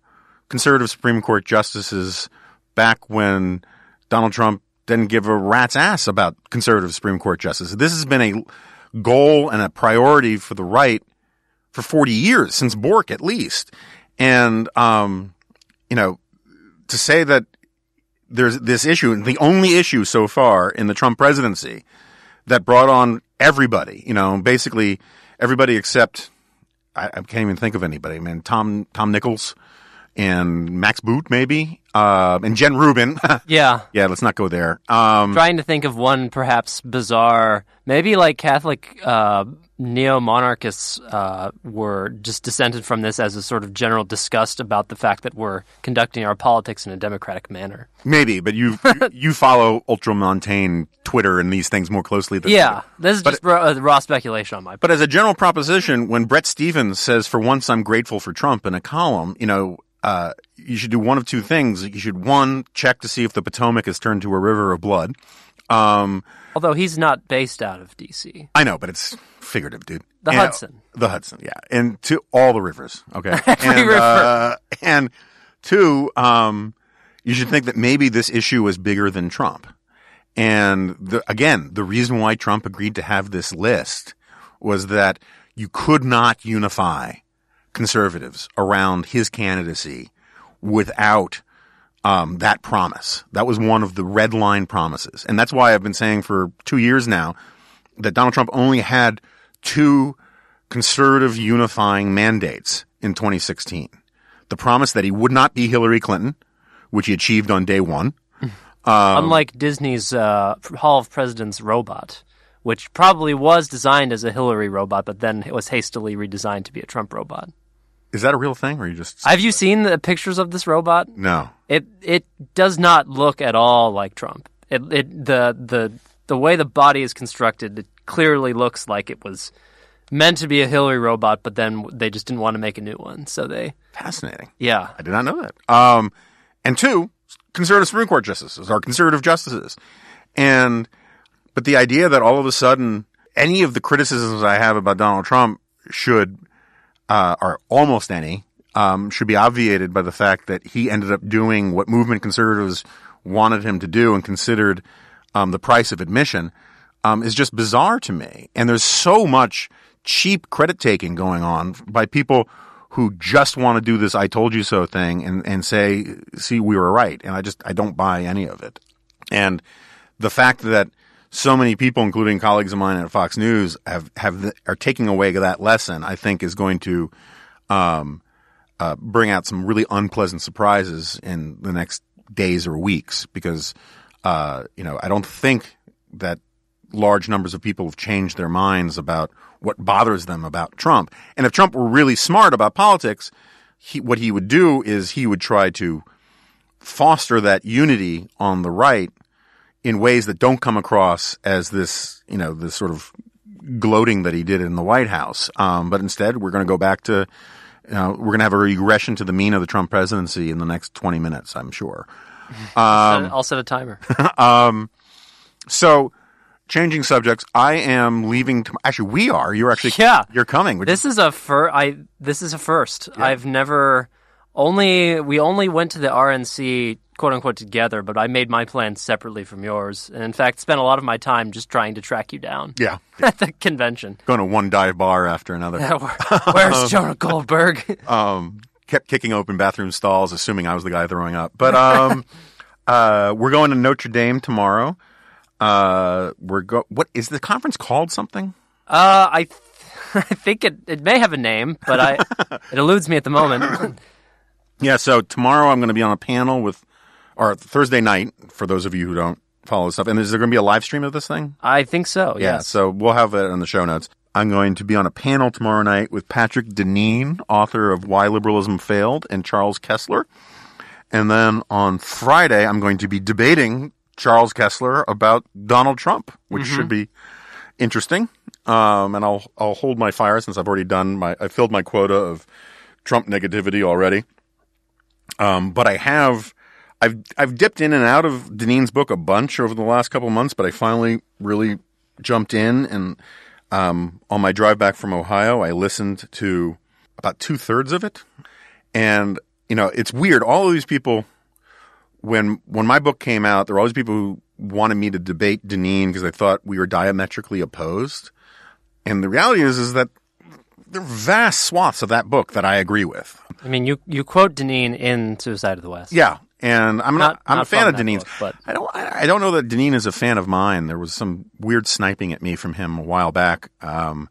conservative Supreme Court justices back when Donald Trump didn't give a rat's ass about conservative Supreme Court justices. This has been a goal and a priority for the right for 40 years, since Bork at least. And, um, you know, to say that there's this issue, the only issue so far in the Trump presidency that brought on everybody, you know, basically everybody except, I, I can't even think of anybody. I mean, Tom, Tom Nichols and Max Boot, maybe, uh, and Jen Rubin. yeah. Yeah, let's not go there. Um, Trying to think of one perhaps bizarre, maybe like Catholic uh, neo monarchists uh, were just dissented from this as a sort of general disgust about the fact that we're conducting our politics in a democratic manner. Maybe, but you you follow ultramontane Twitter and these things more closely than yeah. This is but, just raw, raw speculation on my part. But as a general proposition, when Bret Stephens says, "For once, I'm grateful for Trump," in a column, you know, uh, you should do one of two things. You should one check to see if the Potomac has turned to a river of blood. Um, Although he's not based out of D.C. I know, but it's figurative, dude. The and, Hudson. The Hudson, yeah, and to all the rivers. Okay, every and, river. Uh, and two, um, you should think that maybe this issue is bigger than Trump. And the, again, the reason why Trump agreed to have this list was that you could not unify conservatives around his candidacy without um, that promise. That was one of the red line promises. And that's why I've been saying for two years now that Donald Trump only had two conservative unifying mandates in 2016. The promise that he would not be Hillary Clinton, which he achieved on day one. Um, Unlike Disney's uh, Hall of Presidents robot, which probably was designed as a Hillary robot, but then it was hastily redesigned to be a Trump robot. Is that a real thing, or you just? Have you seen the pictures of this robot? No. It it does not look at all like Trump. It it the the the way the body is constructed, it clearly looks like it was meant to be a Hillary robot, but then they just didn't want to make a new one, so they. Fascinating. Yeah, I did not know that. Um, and two, conservative Supreme Court justices are conservative justices, and but the idea that all of a sudden any of the criticisms I have about Donald Trump should uh, or almost any, um, should be obviated by the fact that he ended up doing what movement conservatives wanted him to do and considered um, the price of admission um, is just bizarre to me. And there's so much cheap credit taking going on by people who just want to do this "I told you so" thing and and say, "See, we were right." And I just I don't buy any of it. And the fact that so many people, including colleagues of mine at Fox News, have have are taking away that lesson. I think is going to um, uh, bring out some really unpleasant surprises in the next days or weeks because, uh, you know, I don't think that large numbers of people have changed their minds about what bothers them about Trump. And if Trump were really smart about politics, he, what he would do is he would try to foster that unity on the right in ways that don't come across as this, you know, this sort of gloating that he did in the White House. Um, but instead, we're going to go back to, you know, we're going to have a regression to the mean of the Trump presidency in the next 20 minutes, I'm sure. Um, I'll set a timer. um, so, changing subjects, I am leaving. To, actually, we are. You're actually. Yeah. You're coming. This is a fir- I this is a first. I've never only we only went to the RNC quote unquote together, but I made my plans separately from yours, and in fact spent a lot of my time just trying to track you down yeah. at the convention. Going to one dive bar after another. Where's Jonah Goldberg? um, kept kicking open bathroom stalls, assuming I was the guy throwing up. But um, uh, we're going to Notre Dame tomorrow. Uh, we're go. What is the conference called? Something? Uh, I, th- I think it it may have a name, but I it eludes me at the moment. Yeah. So tomorrow I'm going to be on a panel with, or Thursday night for those of you who don't follow this stuff. And is there going to be a live stream of this thing? I think so. Yeah. Yes. So we'll have it in the show notes. I'm going to be on a panel tomorrow night with Patrick Deneen, author of Why Liberalism Failed, and Charles Kesler. And then on Friday, I'm going to be debating Charles Kesler about Donald Trump, which should be interesting. Um, and I'll I'll hold my fire since I've already done my I filled my quota of Trump negativity already. Um, but I have I've I've dipped in and out of Deneen's book a bunch over the last couple of months, but I finally really jumped in and um, on my drive back from Ohio, I listened to about two thirds of it, and you know it's weird. All of these people, when when my book came out, there were all these people who wanted me to debate Deneen because they thought we were diametrically opposed, and the reality is is that there are vast swaths of that book that I agree with. I mean, you you quote Deneen in Suicide of the West. Yeah, and I'm not, Not- I'm not a fan of Deneen's, book, but- I don't I I don't know that Deneen is a fan of mine. There was some weird sniping at me from him a while back, um,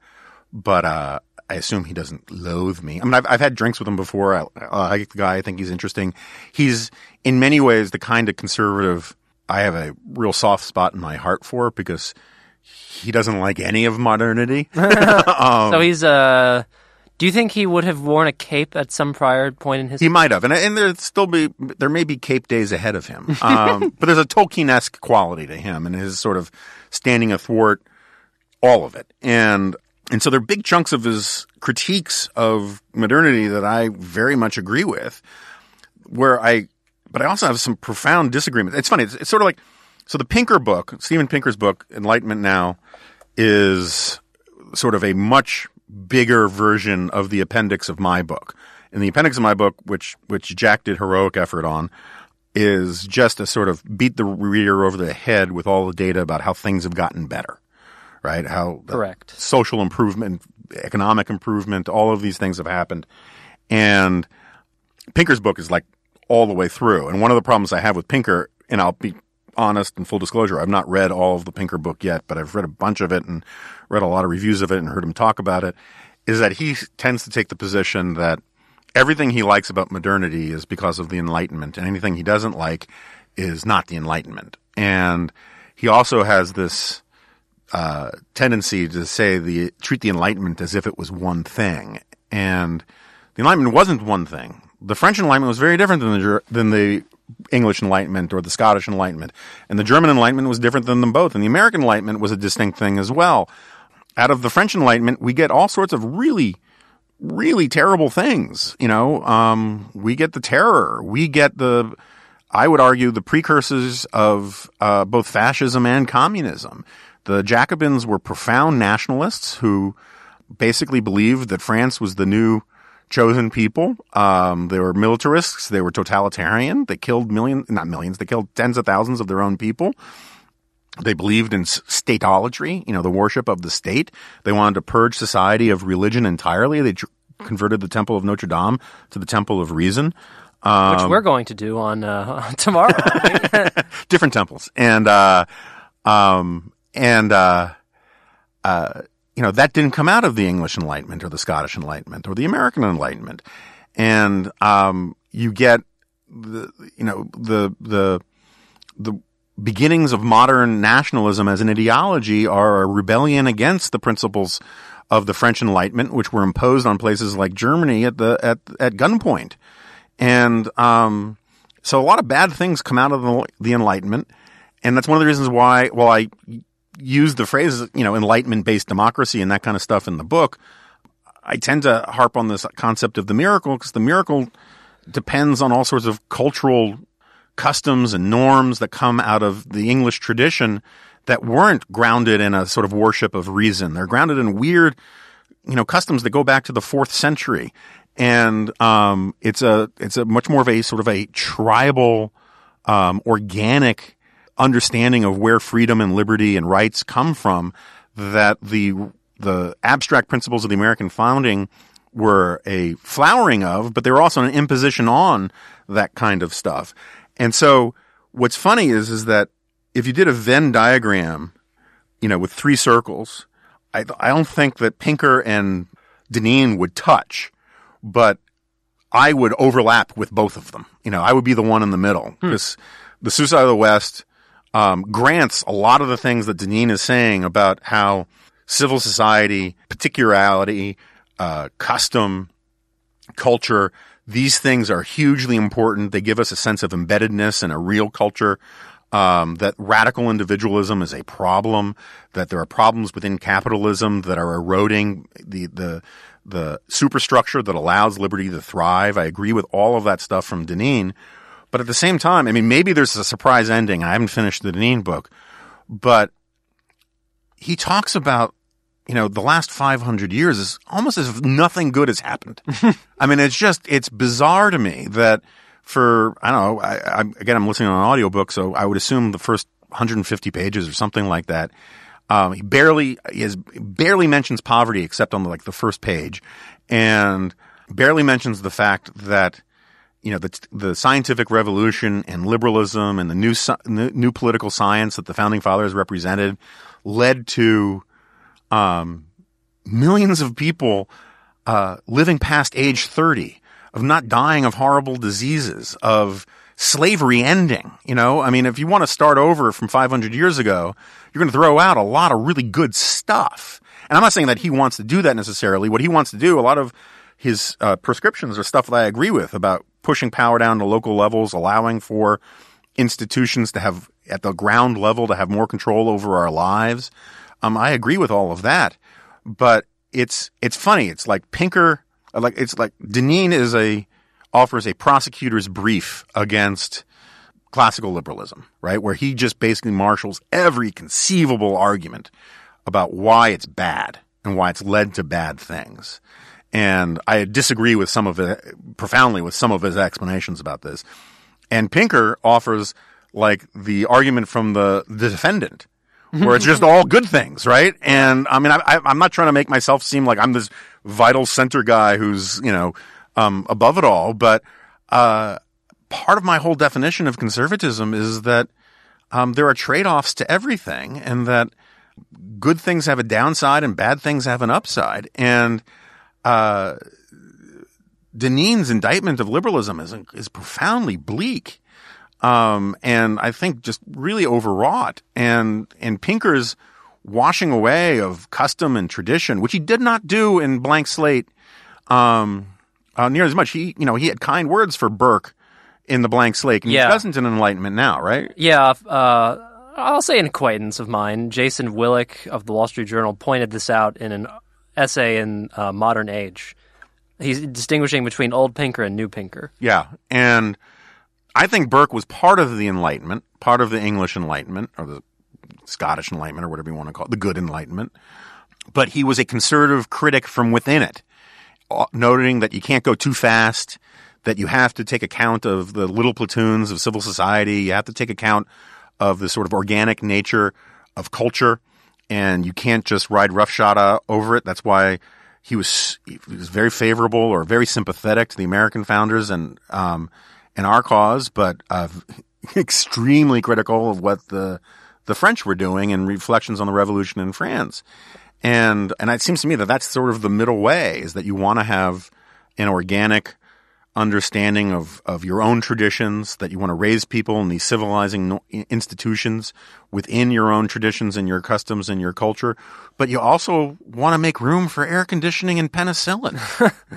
but uh, I assume he doesn't loathe me. I mean, I've I've had drinks with him before. I, I like the guy. I think he's interesting. He's in many ways the kind of conservative I have a real soft spot in my heart for because he doesn't like any of modernity. So he's uh do you think he would have worn a cape at some prior point in his He might have, and and there still be there may be Cape days ahead of him. Um, but there's a Tolkien-esque quality to him and his sort of standing athwart all of it, and and so there are big chunks of his critiques of modernity that I very much agree with. Where I, but I also have some profound disagreements. It's funny. It's, it's sort of like so the Pinker book, Steven Pinker's book, Enlightenment Now, is sort of a much bigger version of the appendix of my book. And the appendix of my book, which which Jack did heroic effort on, is just a sort of beat the reader over the head with all the data about how things have gotten better, right? How Correct. social improvement, economic improvement, all of these things have happened. And Pinker's book is like all the way through. And one of the problems I have with Pinker, and I'll be honest and full disclosure, I've not read all of the Pinker book yet, but I've read a bunch of it and read a lot of reviews of it and heard him talk about it, is that he tends to take the position that everything he likes about modernity is because of the Enlightenment, and anything he doesn't like is not the Enlightenment. And he also has this uh, tendency to say the treat the Enlightenment as if it was one thing, and the Enlightenment wasn't one thing. The French Enlightenment was very different than the than the English Enlightenment or the Scottish Enlightenment, and the German Enlightenment was different than them both, and the American Enlightenment was a distinct thing as well. Out of the French Enlightenment, we get all sorts of really really terrible things. You know, um, we get the terror. We get the, I would argue, the precursors of uh, both fascism and communism. The Jacobins were profound nationalists who basically believed that France was the new chosen people. Um, they were militarists. They were totalitarian. They killed millions, not millions, they killed tens of thousands of their own people. They believed in statolatry, you know, the worship of the state. They wanted to purge society of religion entirely. They tr- converted the Temple of Notre Dame to the Temple of Reason. which we're going to do on uh, tomorrow. different temples, and uh, um, and uh, uh, you know that didn't come out of the English Enlightenment or the Scottish Enlightenment or the American Enlightenment, and um, you get the you know the the the beginnings of modern nationalism as an ideology are a rebellion against the principles of the French Enlightenment, which were imposed on places like Germany at the at at gunpoint, and um, so a lot of bad things come out of the, the Enlightenment, and that's one of the reasons why. Well, I use the phrase you know Enlightenment based democracy and that kind of stuff in the book. I tend to harp on this concept of the miracle because the miracle depends on all sorts of cultural customs and norms that come out of the English tradition that weren't grounded in a sort of worship of reason. They're grounded in weird, you know, customs that go back to the fourth century. And, um, it's a, it's a much more of a sort of a tribal, um, organic understanding of where freedom and liberty and rights come from that the the abstract principles of the American founding were a flowering of, but they were also an imposition on that kind of stuff. And so what's funny is, is that if you did a Venn diagram, you know, with three circles, I, I don't think that Pinker and Deneen would touch, but I would overlap with both of them. You know, I would be the one in the middle because hmm. the Suicide of the West um, grants a lot of the things that Deneen is saying about how civil society, particularity, uh, custom, culture, these things are hugely important. They give us a sense of embeddedness in a real culture. Um, that radical individualism is a problem. That there are problems within capitalism that are eroding the the the superstructure that allows liberty to thrive. I agree with all of that stuff from Deneen. But at the same time, I mean, maybe there's a surprise ending. I haven't finished the Deneen book, but he talks about you know, the last 500 years is almost as if nothing good has happened. I mean, it's just, it's bizarre to me that for, I don't know, I, I, again, I'm listening on an audiobook, so I would assume the first 150 pages or something like that. Um, he barely, he has, barely mentions poverty except on the, like the first page and barely mentions the fact that, you know, the, the scientific revolution and liberalism and the new, new political science that the founding fathers represented led to, um, millions of people uh, living past age 30, of not dying of horrible diseases, of slavery ending. You know, I mean, if you want to start over from 500 years ago, you're going to throw out a lot of really good stuff. And I'm not saying that he wants to do that necessarily. What he wants to do, a lot of his uh, prescriptions are stuff that I agree with about pushing power down to local levels, allowing for institutions to have at the ground level to have more control over our lives. Um, I agree with all of that, but it's it's funny. It's like Pinker, like it's like Deneen is a offers a prosecutor's brief against classical liberalism, right? Where he just basically marshals every conceivable argument about why it's bad and why it's led to bad things. And I disagree with some of it profoundly with some of his explanations about this. And Pinker offers like the argument from the, the defendant where it's just all good things, right? And I mean, I, am not trying to make myself seem like I'm this vital center guy who's, you know, um, above it all, but, uh, part of my whole definition of conservatism is that, um, there are trade-offs to everything and that good things have a downside and bad things have an upside. And, uh, Deneen's indictment of liberalism is, is profoundly bleak um, and I think just really overwrought. And and Pinker's washing away of custom and tradition, which he did not do in Blank Slate um, uh, near as much. He you know he had kind words for Burke in the Blank Slate, and yeah. he doesn't in Enlightenment now, right? Yeah. Uh, I'll say an acquaintance of mine, Jason Willick of the Wall Street Journal, pointed this out in an essay in uh, Modern Age. He's distinguishing between old Pinker and new Pinker. Yeah, and I think Burke was part of the Enlightenment, part of the English Enlightenment, or the Scottish Enlightenment, or whatever you want to call it, the good Enlightenment. But he was a conservative critic from within it, uh, noting that you can't go too fast, that you have to take account of the little platoons of civil society, you have to take account of the sort of organic nature of culture, and you can't just ride roughshod over it. That's why he was he was very favorable or very sympathetic to the American founders and um, in our cause, but uh, extremely critical of what the the French were doing and reflections on the revolution in France. And and it seems to me that that's sort of the middle way is that you want to have an organic understanding of, of your own traditions, that you want to raise people in these civilizing institutions within your own traditions and your customs and your culture, but you also want to make room for air conditioning and penicillin.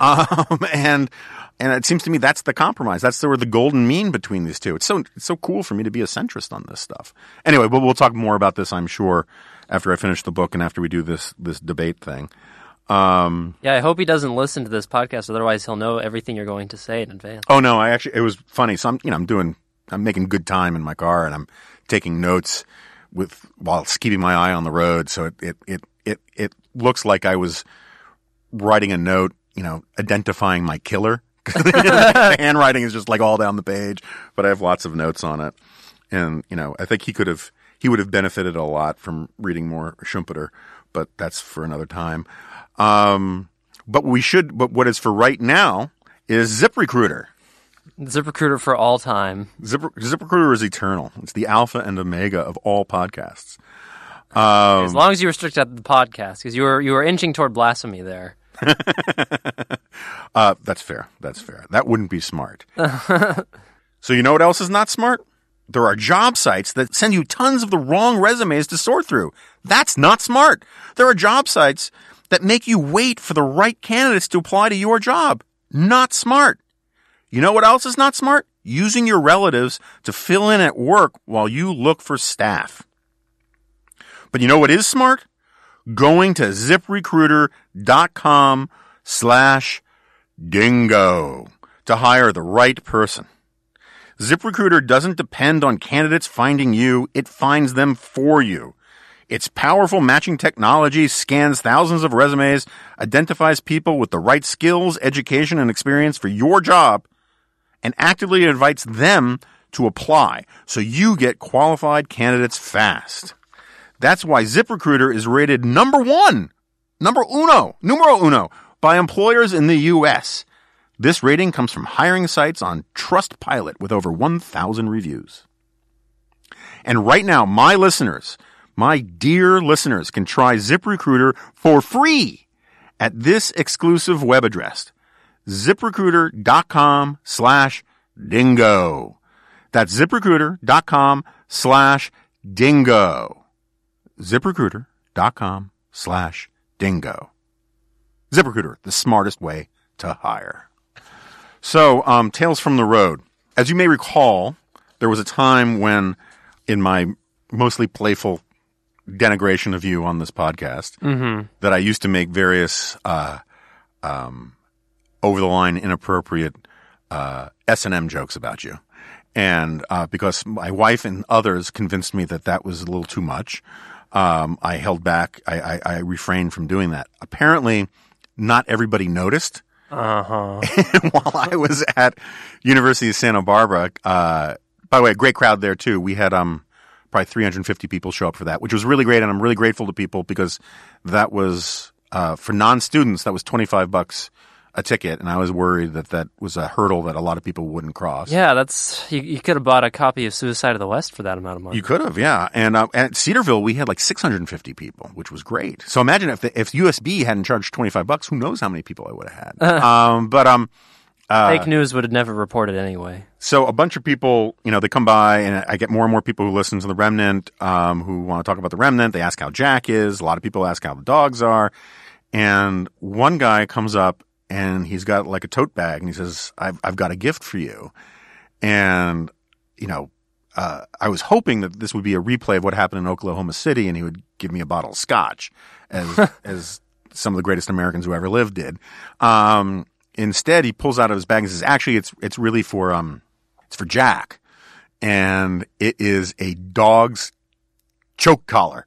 um, and and it seems to me that's the compromise. That's sort of the golden mean between these two. It's so it's so cool for me to be a centrist on this stuff. Anyway, but we'll talk more about this, I'm sure, after I finish the book and after we do this this debate thing. Um, Yeah, I hope he doesn't listen to this podcast. Otherwise, he'll know everything you're going to say in advance. Oh no, I actually it was funny. So I'm you know I'm doing I'm making good time in my car and I'm taking notes with while keeping my eye on the road. So it it it it, it looks like I was writing a note, you know, identifying my killer. the handwriting is just like all down the page, but I have lots of notes on it. And you know, I think he could have he would have benefited a lot from reading more Schumpeter, but that's for another time. Um, but we should. But what is for right now is ZipRecruiter. ZipRecruiter for all time. Zip, ZipRecruiter is eternal. It's the alpha and omega of all podcasts. Um, As long as you restrict that to the podcast, because you were you were inching toward blasphemy there. Uh, that's fair. That's fair. That wouldn't be smart. so you know what else is not smart? There are job sites that send you tons of the wrong resumes to sort through. That's not smart. There are job sites that make you wait for the right candidates to apply to your job. Not smart. You know what else is not smart? Using your relatives to fill in at work while you look for staff. But you know what is smart? Going to ziprecruiter.com slash dingo to hire the right person. ZipRecruiter doesn't depend on candidates finding you, it finds them for you. Its powerful matching technology scans thousands of resumes, identifies people with the right skills, education, and experience for your job, and actively invites them to apply so you get qualified candidates fast. That's why ZipRecruiter is rated number one, number uno, numero uno by employers in the U.S. This rating comes from hiring sites on Trustpilot with over 1,000 reviews. And right now, my listeners, my dear listeners, can try ZipRecruiter for free at this exclusive web address, ziprecruiter.com slash dingo. That's ziprecruiter.com slash dingo. ziprecruiter.com slash dingo. ZipRecruiter, the smartest way to hire. So, um, Tales from the Road. As you may recall, there was a time when, in my mostly playful denigration of you on this podcast, that I used to make various uh, um, over the line, inappropriate uh, S and M jokes about you, and uh, because my wife and others convinced me that that was a little too much, um, I held back. I, I, I refrained from doing that. Apparently, not everybody noticed. Uh huh. while I was at University of Santa Barbara. Uh, by the way, a great crowd there too. We had um probably 350 people show up for that, which was really great, and I'm really grateful to people because that was uh, for non-students that was 25 bucks a ticket, and I was worried that that was a hurdle that a lot of people wouldn't cross. Yeah, that's you, you could have bought a copy of Suicide of the West for that amount of money. You could have, yeah. And um, at Cedarville, we had like 650 people, which was great. So imagine if the, if USB hadn't charged 25 bucks, who knows how many people I would have had. um, but um, Fake news would have never reported anyway. So a bunch of people, you know, they come by and I get more and more people who listen to the Remnant, um, who want to talk about the Remnant. They ask how Jack is. A lot of people ask how the dogs are. And one guy comes up and he's got like a tote bag and he says, I've, I've got a gift for you. And, you know, uh, I was hoping that this would be a replay of what happened in Oklahoma City and he would give me a bottle of scotch as, as some of the greatest Americans who ever lived did. Um, instead he pulls out of his bag and says, actually, it's, it's really for, um, it's for Jack. And it is a dog's choke collar,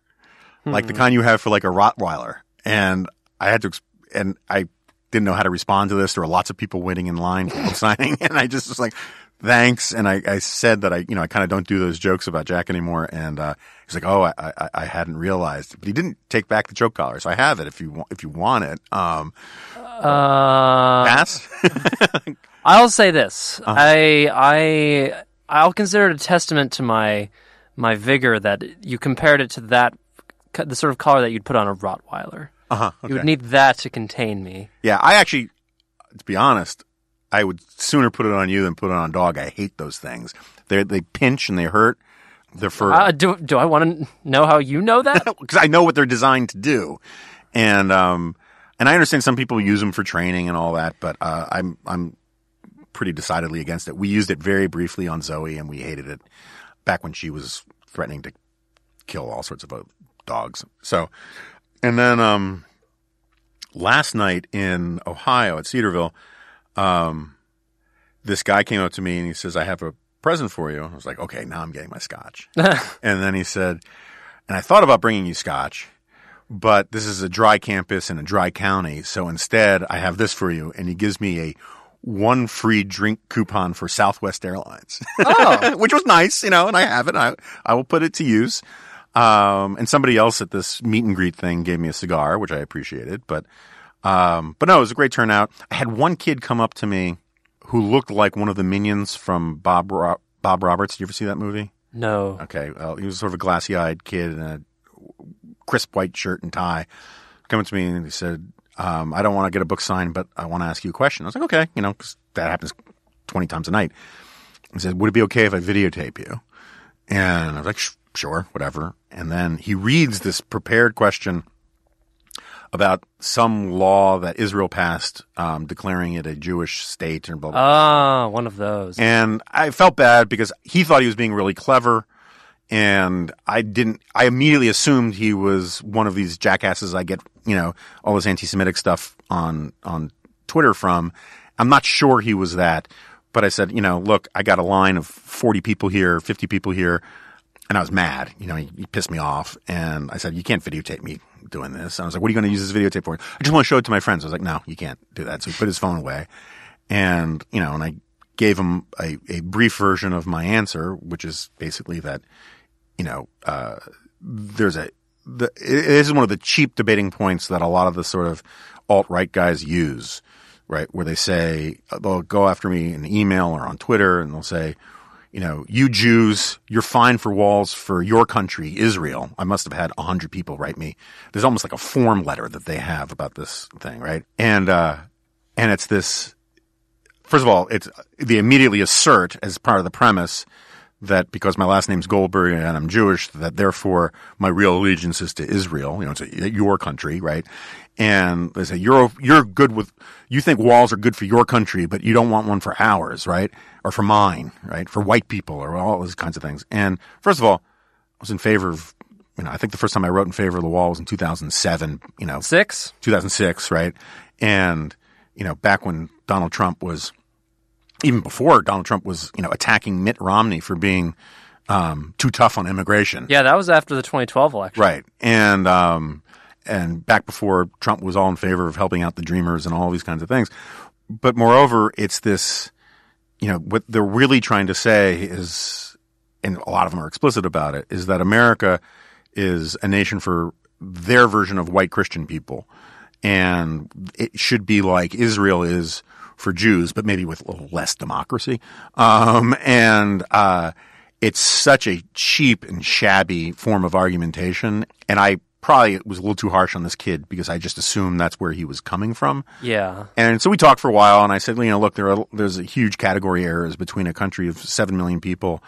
like the kind you have for like a Rottweiler. And I had to, and I didn't know how to respond to this. There were lots of people waiting in line for book signing. And I just was like, thanks. And I, I said that I, you know, I kind of don't do those jokes about Jack anymore. And, uh, he's like, oh, I, I, I hadn't realized, but he didn't take back the choke collar. So I have it if you want, if you want it. Um, Uh, pass. I'll say this: I I I'll consider it a testament to my my vigor that you compared it to that the sort of collar that you'd put on a Rottweiler. uh huh. You would need that to contain me. Yeah, I actually, to be honest, I would sooner put it on you than put it on a dog. I hate those things. They they pinch and they hurt. They're for Uh, do do I want to know how you know that? because I know what they're designed to do, and um, and I understand some people use them for training and all that, but uh, I'm I'm pretty decidedly against it. We used it very briefly on Zoe, and we hated it back when she was threatening to kill all sorts of uh, dogs. So, and then um, last night in Ohio at Cedarville, um, this guy came up to me and he says, "I have a present for you." I was like, "Okay, now I'm getting my scotch." and then he said, "And I thought about bringing you scotch." But this is a dry campus in a dry county, so instead I have this for you. And he gives me a one free drink coupon for Southwest Airlines, Oh, which was nice, you know, and I have it. I, I will put it to use. Um, and somebody else at this meet and greet thing gave me a cigar, which I appreciated. But, um, but no, it was a great turnout. I had one kid come up to me who looked like one of the minions from Bob Ro- Bob Roberts. Did you ever see that movie? no. Okay, well, he was sort of a glassy eyed kid in a crisp white shirt and tie. Coming to me and he said, um, I don't want to get a book signed, but I want to ask you a question. I was like, okay, you know, 'cause that happens 20 times a night. He said, would it be okay if I videotape you? And I was like, sure, whatever. And then he reads this prepared question about some law that Israel passed, um, declaring it a Jewish state and blah, blah, Ah, one of those. and I felt bad because he thought he was being really clever. And I didn't, I immediately assumed he was one of these jackasses I get, you know, all this anti Semitic stuff on, on Twitter from. I'm not sure he was that, but I said, you know, look, I got a line of 40 people here, 50 people here. And I was mad, you know, he, he pissed me off. And I said, you can't videotape me doing this. And I was like, what are you going to use this videotape for? I just want to show it to my friends. I was like, no, you can't do that. So he put his phone away and, you know, and I gave him a, a brief version of my answer, which is basically that, you know, uh, there's a, the, this is one of the cheap debating points that a lot of the sort of alt right guys use, right? Where they say, they'll go after me in email or on Twitter and they'll say, you know, you Jews, you're fine for walls for your country, Israel. I must have had a hundred people write me. There's almost like a form letter that they have about this thing, right? And, uh, and it's this, first of all, it's, they immediately assert as part of the premise that because my last name's Goldberg and I'm Jewish, that therefore my real allegiance is to Israel. You know, it's a, your country, right? And they say you're you're good with you think walls are good for your country, but you don't want one for ours, right? Or for mine, right? For white people, or all those kinds of things. And first of all, I was in favor of. You know, I think the first time I wrote in favor of the wall was in 2007. You know, Six? 2006, right? And, you know, back when Donald Trump was, even before Donald Trump was, you know, attacking Mitt Romney for being um, too tough on immigration. Yeah, that was after the 2012 election. Right. And, um, and back before Trump was all in favor of helping out the dreamers and all these kinds of things. But moreover, it's this, you know, what they're really trying to say is, and a lot of them are explicit about it, is that America is a nation for their version of white Christian people. And it should be like Israel is for Jews, but maybe with a little less democracy. Um, and, uh, it's such a cheap and shabby form of argumentation. And I probably was a little too harsh on this kid because I just assumed that's where he was coming from. Yeah. And so we talked for a while, and I said, you know, look, there are, there's a huge category errors between a country of seven million people,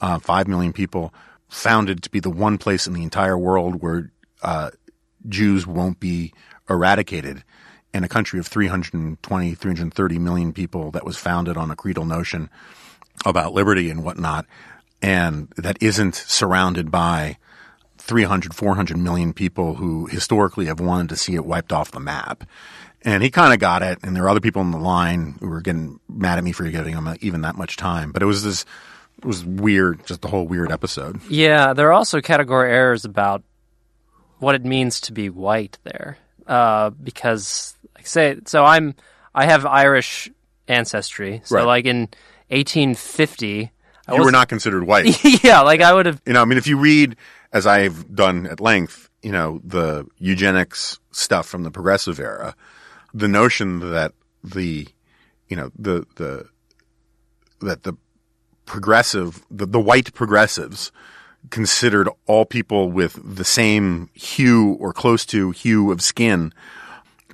uh, five million people, founded to be the one place in the entire world where uh, Jews won't be eradicated, and a country of 320, 330 million people that was founded on a creedal notion about liberty and whatnot, and that isn't surrounded by 300, 400 million people who historically have wanted to see it wiped off the map. And he kind of got it. And there are other people in the line who were getting mad at me for giving him even that much time. But it was this, it was weird, just the whole weird episode. Yeah, there are also category errors about what it means to be white there. Uh, because, say, so I'm, I have Irish ancestry. So, Right. like, in 1850, I You were not considered white. yeah, like, I would have, you know, I mean, if you read, as I've done at length, you know, the eugenics stuff from the progressive era, the notion that the, you know, the, the, that the progressive, the, the white progressives considered all people with the same hue or close to hue of skin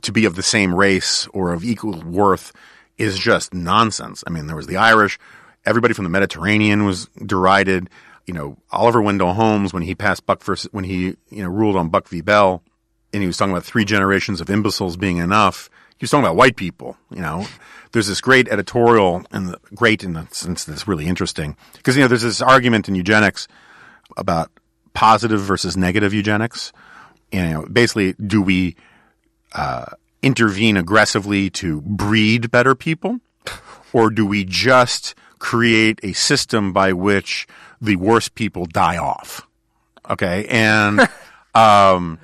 to be of the same race or of equal worth is just nonsense. I mean, there was the Irish, everybody from the Mediterranean was derided. You know, Oliver Wendell Holmes when he passed Buck versus, when he you know ruled on Buck v. Bell, and he was talking about three generations of imbeciles being enough. He was talking about white people. You know, there's this great editorial and great in the sense that's really interesting because you know there's this argument in eugenics about positive versus negative eugenics. You know, basically, do we uh, intervene aggressively to breed better people, or do we just create a system by which the worst people die off? Okay, and um,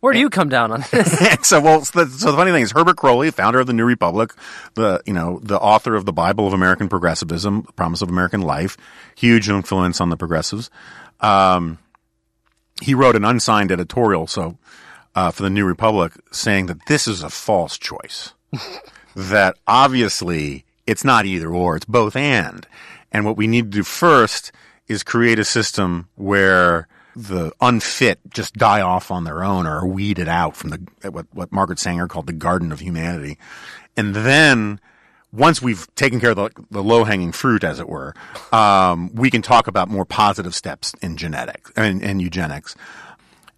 Where do you come down on this? so well, so the, so the funny thing is Herbert Croly, founder of the New Republic, the you know the author of the Bible of American Progressivism, the Promise of American Life, huge influence on the progressives. Um, he wrote an unsigned editorial, so uh, for the New Republic, saying that this is a false choice. that obviously it's not either or; it's both and. And what we need to do first is create a system where the unfit just die off on their own or are weeded out from the what, what Margaret Sanger called the garden of humanity. And then once we've taken care of the, the low hanging fruit, as it were, um, we can talk about more positive steps in genetics and, and eugenics.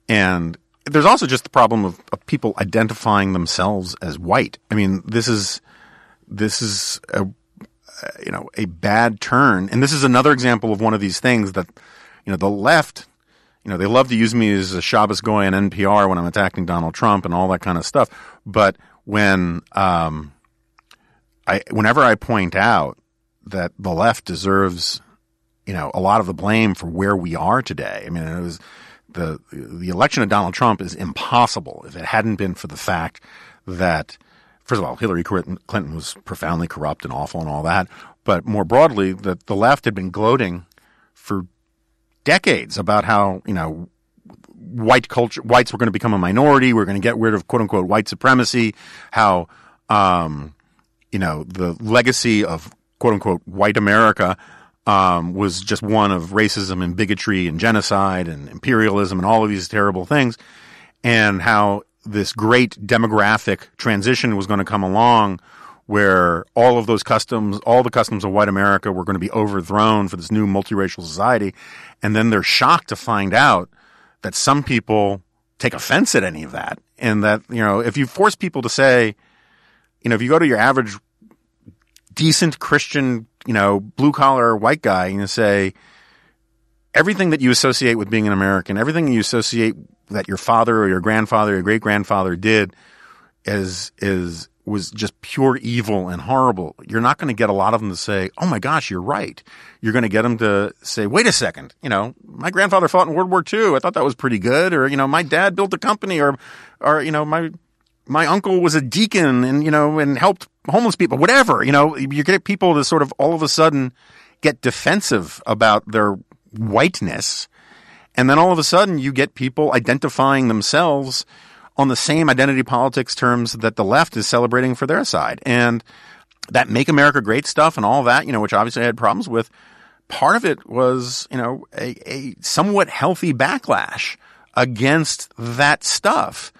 And there's also just the problem of, of people identifying themselves as white. I mean, this is this is a you know a bad turn, and this is another example of one of these things that you know the left. You know, they love to use me as a Shabbos goy on NPR when I'm attacking Donald Trump and all that kind of stuff. But when um, I, whenever I point out that the left deserves, you know, a lot of the blame for where we are today. I mean, it was the the election of Donald Trump is impossible if it hadn't been for the fact that, first of all, Hillary Clinton was profoundly corrupt and awful and all that, but more broadly, that the left had been gloating for decades about how you know white culture whites were going to become a minority, we're going to get rid of quote unquote white supremacy, how um, you know the legacy of quote unquote white America um, was just one of racism and bigotry and genocide and imperialism and all of these terrible things, and how this great demographic transition was going to come along where all of those customs, all the customs of white America were going to be overthrown for this new multiracial society. And then they're shocked to find out that some people take offense at any of that. And that, you know, if you force people to say, you know, if you go to your average decent Christian, you know, blue collar white guy and say, everything that you associate with being an American, everything you associate that your father or your grandfather or your great grandfather did is, is, was just pure evil and horrible. You're not going to get a lot of them to say, "Oh my gosh, you're right." You're going to get them to say, "Wait a second, you know, my grandfather fought in World War II. I thought that was pretty good." Or, you know, my dad built a company or or you know, my my uncle was a deacon and you know and helped homeless people whatever you know you get people to sort of all of a sudden get defensive about their whiteness. And then all of a sudden you get people identifying themselves on the same identity politics terms that the left is celebrating for their side. And that make america great stuff and all that you know which obviously i had problems with part of it was you know a, a somewhat healthy backlash against that stuff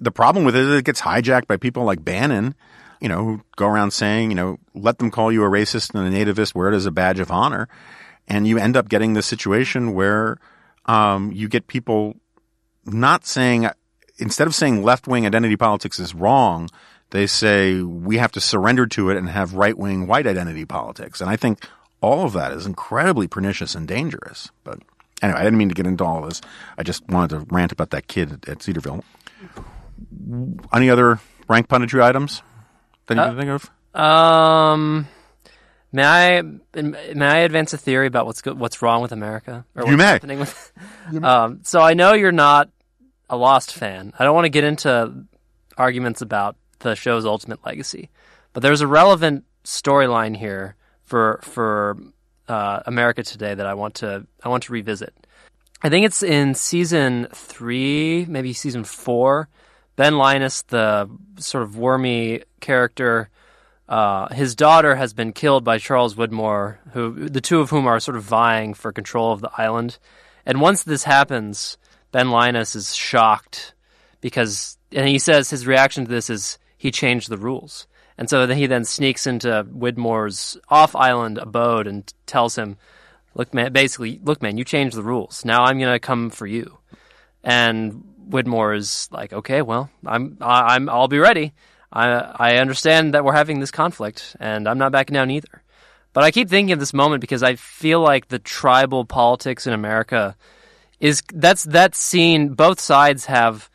the problem with it is it gets hijacked by people like Bannon, you know, who go around saying, you know, let them call you a racist and a nativist, wear it as a badge of honor. And you end up getting this situation where um, you get people not saying, instead of saying left wing identity politics is wrong, they say we have to surrender to it and have right wing white identity politics. And I think all of that is incredibly pernicious and dangerous. But anyway, I didn't mean to get into all this. I just wanted to rant about that kid at Cedarville. Any other rank punditry items that you Uh, can think of? Um, may I may I advance a theory about what's go- what's wrong with America or You what's may. happening with? Um, so I know you're not a Lost fan. I don't want to get into arguments about the show's ultimate legacy, but there's a relevant storyline here for for uh, America today that I want to I want to revisit. I think it's in season three, maybe season four. Ben Linus, the sort of wormy character, uh, his daughter has been killed by Charles Widmore, who the two of whom are sort of vying for control of the island. And once this happens, Ben Linus is shocked because, and he says his reaction to this is he changed the rules. And so then he then sneaks into Widmore's off-island abode and tells him, "Look, man, basically, look, man, you changed the rules. Now I'm gonna come for you." And Widmore is like, "Okay, well, I'm, I- I'm, I'll be ready. I, I understand that we're having this conflict, and I'm not backing down either." But I keep thinking of this moment because I feel like the tribal politics in America is that's that scene. Both sides have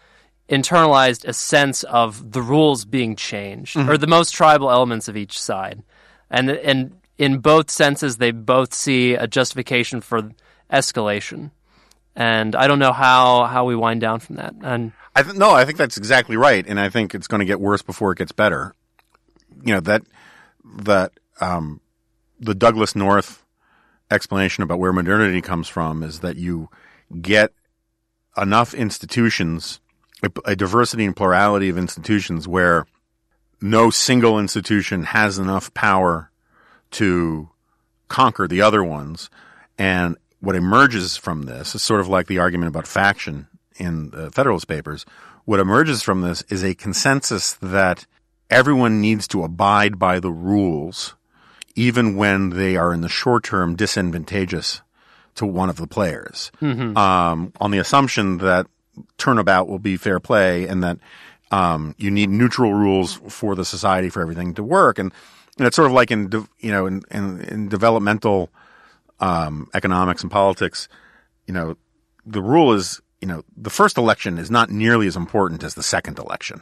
internalized a sense of the rules being changed, mm-hmm. or the most tribal elements of each side, and and in both senses, they both see a justification for escalation. And I don't know how how we wind down from that. And I th- no, I think that's exactly right, and I think it's going to get worse before it gets better. You know that that um, the Douglass North explanation about where modernity comes from is that you get enough institutions, a, a diversity and plurality of institutions, where no single institution has enough power to conquer the other ones, and what emerges from this is sort of like the argument about faction in the Federalist Papers. What emerges from this is a consensus that everyone needs to abide by the rules, even when they are in the short term disadvantageous to one of the players, um, on the assumption that turnabout will be fair play and that um, you need neutral rules for the society for everything to work. And, and it's sort of like in de- you know in, in, in developmental um, economics and politics, you know, the rule is, you know, the first election is not nearly as important as the second election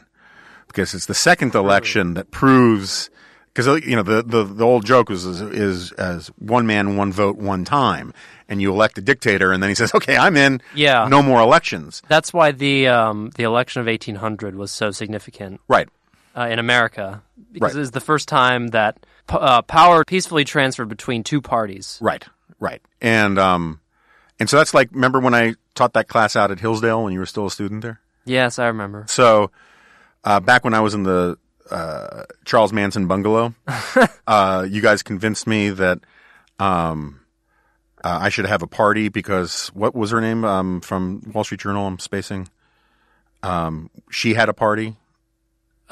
because it's the second election that proves, because, you know, the, the, the old joke is, is, is as one man, one vote, one time. And you elect a dictator and then he says, okay, I'm in. Yeah. No more elections. that's why the um, the election of 1800 was so significant Right. uh, in America because Right. it was the first time that uh, power peacefully transferred between two parties. Right. Right. And, um, and so that's like, remember when I taught that class out at Hillsdale when you were still a student there? Yes, I remember. So, uh, back when I was in the uh, Charles Manson bungalow, uh, you guys convinced me that um, uh, I should have a party because what was her name um, from Wall Street Journal? I'm spacing. Um, she had a party.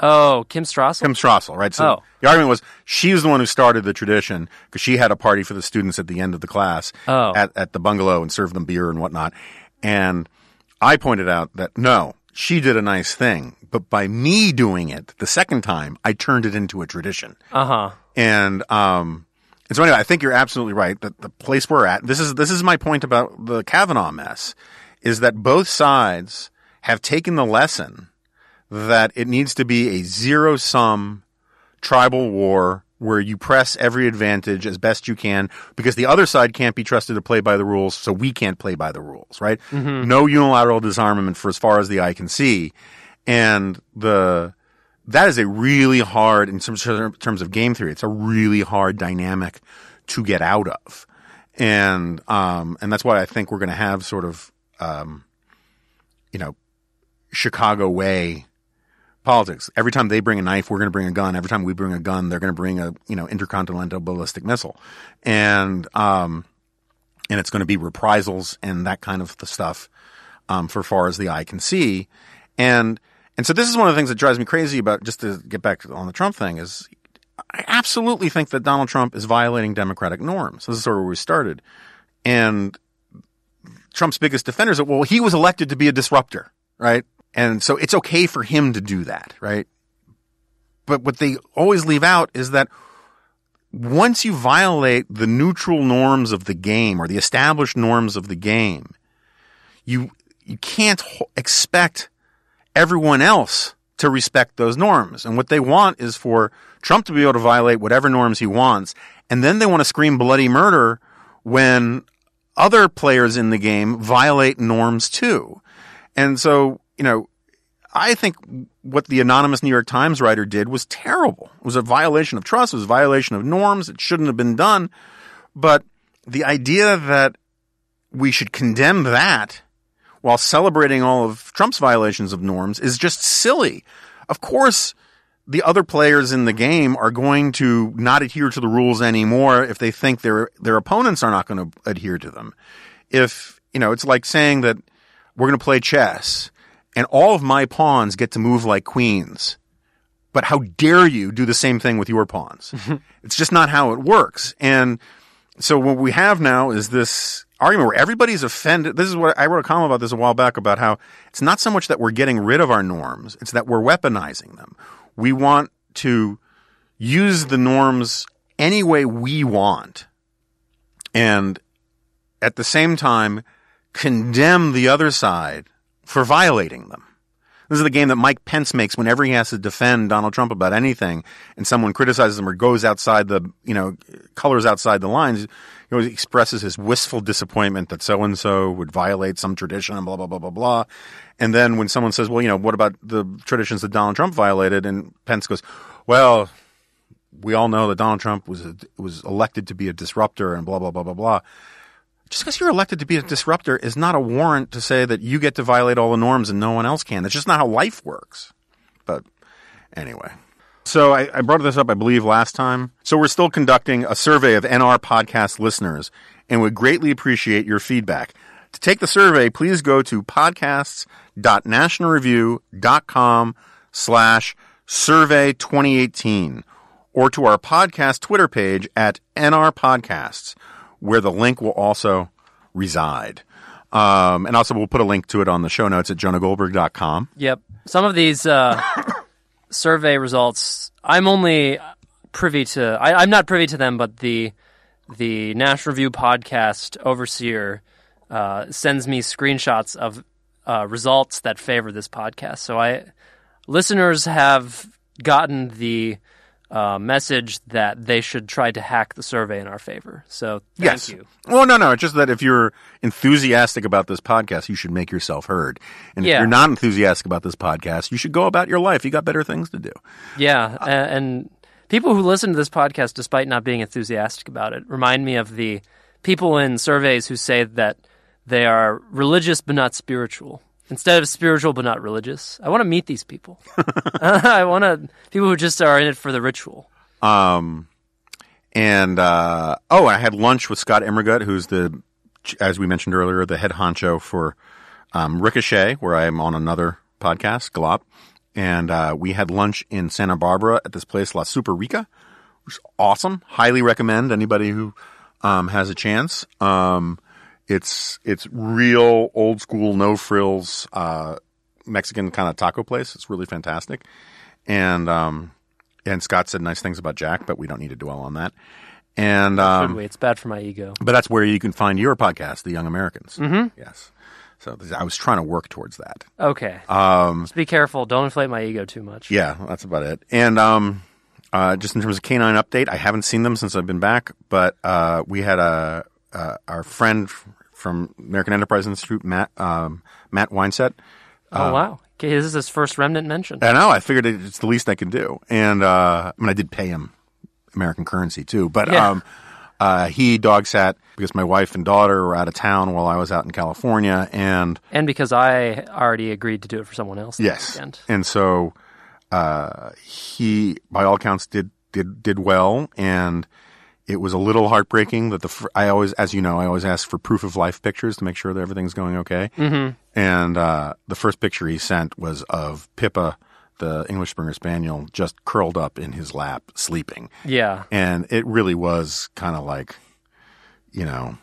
Oh, Kim Strassel. Kim Strassel, right? So Oh. the argument was she was the one who started the tradition because she had a party for the students at the end of the class Oh. at, at the bungalow and served them beer and whatnot. And I pointed out that no, she did a nice thing, but by me doing it the second time, I turned it into a tradition. Uh huh. And um, and so anyway, I think you're absolutely right that the place we're at. This is this is my point about the Kavanaugh mess, is that both sides have taken the lesson that it needs to be a zero sum tribal war where you press every advantage as best you can because the other side can't be trusted to play by the rules, so we can't play by the rules, right? No unilateral disarmament for as far as the eye can see. And the that is a really hard in terms in terms of game theory. It's a really hard dynamic to get out of, and um, and that's why I think we're going to have sort of um, you know Chicago way politics. Every time they bring a knife, we're going to bring a gun. Every time we bring a gun, they're going to bring a you know intercontinental ballistic missile, and um, and it's going to be reprisals and that kind of stuff um, for far as the eye can see, and and so this is one of the things that drives me crazy about just to get back on the Trump thing is I absolutely think that Donald Trump is violating democratic norms. This is sort of where we started, and Trump's biggest defenders are well, he was elected to be a disruptor, right? And so it's okay for him to do that, right? But what they always leave out is that once you violate the neutral norms of the game or the established norms of the game, you you can't expect everyone else to respect those norms. And what they want is for Trump to be able to violate whatever norms he wants, and then they want to scream bloody murder when other players in the game violate norms too. And so, you know, I think what the anonymous New York Times writer did was terrible. It was a violation of trust. It was a violation of norms. It shouldn't have been done. But the idea that we should condemn that while celebrating all of Trump's violations of norms is just silly. Of course, the other players in the game are going to not adhere to the rules anymore if they think their their opponents are not going to adhere to them. If you know, it's like saying that we're going to play chess and all of my pawns get to move like queens. but how dare you do the same thing with your pawns? it's just not how it works. And so what we have now is this argument where everybody's offended. This is what I wrote a column about this a while back about how it's not so much that we're getting rid of our norms, it's that we're weaponizing them. We want to use the norms any way we want. And at the same time, condemn the other side for violating them. This is the game that Mike Pence makes whenever he has to defend Donald Trump about anything and someone criticizes him or goes outside the, you know, colors outside the lines. He always expresses his wistful disappointment that so and so would violate some tradition and blah, blah, blah, blah, blah. And then when someone says, well, you know, what about the traditions that Donald Trump violated? And Pence goes, well, we all know that Donald Trump was, a, was elected to be a disruptor and blah, blah, blah, blah, blah just because you're elected to be a disruptor is not a warrant to say that you get to violate all the norms and no one else can. That's just not how life works. But anyway. So I, I, brought this up, I believe, last time. So we're still conducting a survey of NR podcast listeners and would greatly appreciate your feedback. To take the survey, please go to podcasts.nationalreview.com slash survey 2018 or to our podcast Twitter page at NR Podcasts where the link will also reside. Um, and also, we'll put a link to it on the show notes at jonahgoldberg.com. Yep. Some of these uh, survey results, I'm only privy to. I, am not privy to them, but the the National Review podcast overseer uh, sends me screenshots of uh, results that favor this podcast. So I listeners have gotten the uh, message that they should try to hack the survey in our favor. So thank yes. you. Well, no, no. It's just that if you're enthusiastic about this podcast, you should make yourself heard. And Yeah. if you're not enthusiastic about this podcast, you should go about your life. You got better things to do. Yeah, a- and people who listen to this podcast, despite not being enthusiastic about it, remind me of the people in surveys who say that they are religious but not spiritual. Instead of spiritual but not religious, I want to meet these people. I want to people who just are in it for the ritual. Um, and uh, oh, I had lunch with Scott Immergut, who's the, as we mentioned earlier, the head honcho for um, Ricochet, where I am on another podcast, GLoP. And uh, we had lunch in Santa Barbara at this place, La Super Rica, which is awesome. Highly recommend anybody who um, has a chance. Um, it's it's real old school, no frills uh, Mexican kind of taco place. It's really fantastic. And um, and Scott said nice things about Jack, but we don't need to dwell on that. And um, we? It's bad for my ego. but that's where you can find your podcast, The Young Americans. Mm-hmm. Yes. So I was trying to work towards that. Okay, Um, just be careful. Don't inflate my ego too much. yeah, that's about it. And um, uh, just in terms of canine update, I haven't seen them since I've been back, but uh, we had a uh, our friend from American Enterprise Institute, Matt um, Matt Weinset. Oh wow. Okay, this is his first remnant mention. I know. I figured it's the least I could do, and uh, I mean, I did pay him American currency too. But Yeah. um, uh, he dog sat because my wife and daughter were out of town while I was out in California, and and because I already agreed to do it for someone else. yes, weekend. and so uh, he, by all accounts, did did did well, and it was a little heartbreaking that the fir- I always, as you know, I always ask for proof of life pictures to make sure that everything's going okay. Mm-hmm. And uh, the first picture he sent was of Pippa, the English Springer Spaniel, just curled up in his lap, sleeping. Yeah. And it really was kind of like, you know,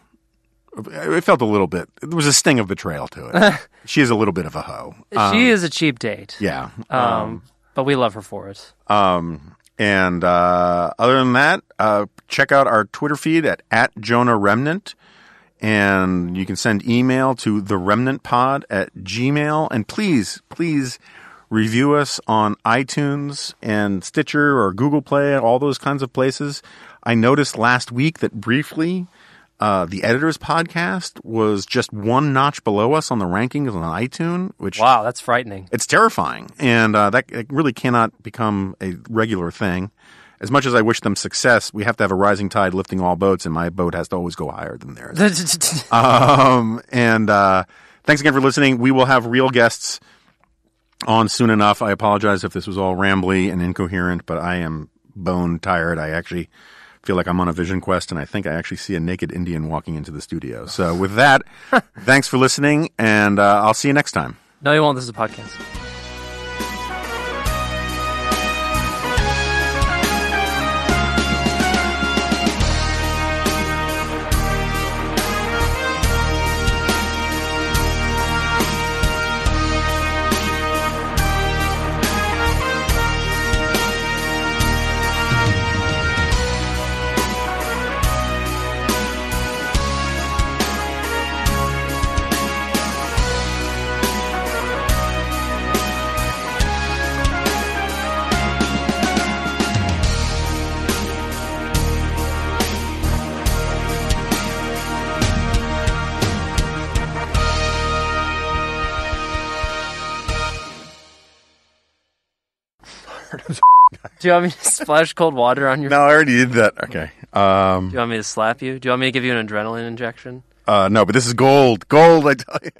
it felt a little bit. There was a sting of betrayal to it. she is a little bit of a hoe. Um, she is a cheap date. yeah. Um, but we love her for it. Um, and uh, other than that, uh, check out our Twitter feed at, at Jonah Remnant. And you can send email to the remnant pod at gmail. And please, please review us on iTunes and Stitcher or Google Play, all those kinds of places. I noticed last week that briefly uh, the editor's podcast was just one notch below us on the rankings on iTunes, which Wow, that's frightening. it's terrifying, and uh, that it really cannot become a regular thing. As much as I wish them success, we have to have a rising tide lifting all boats, and my boat has to always go higher than theirs. um, and uh, thanks again for listening. We will have real guests on soon enough. I apologize if this was all rambly and incoherent, but I am bone tired. I actually feel like I'm on a vision quest, and I think I actually see a naked Indian walking into the studio. So, with that, thanks for listening, and uh, I'll see you next time. no, you won't. This is a podcast. Do you want me to splash cold water on your? No, I already did that. Okay. Um, Do you want me to slap you? Do you want me to give you an adrenaline injection? uh, no, but this is gold. Gold, I tell you.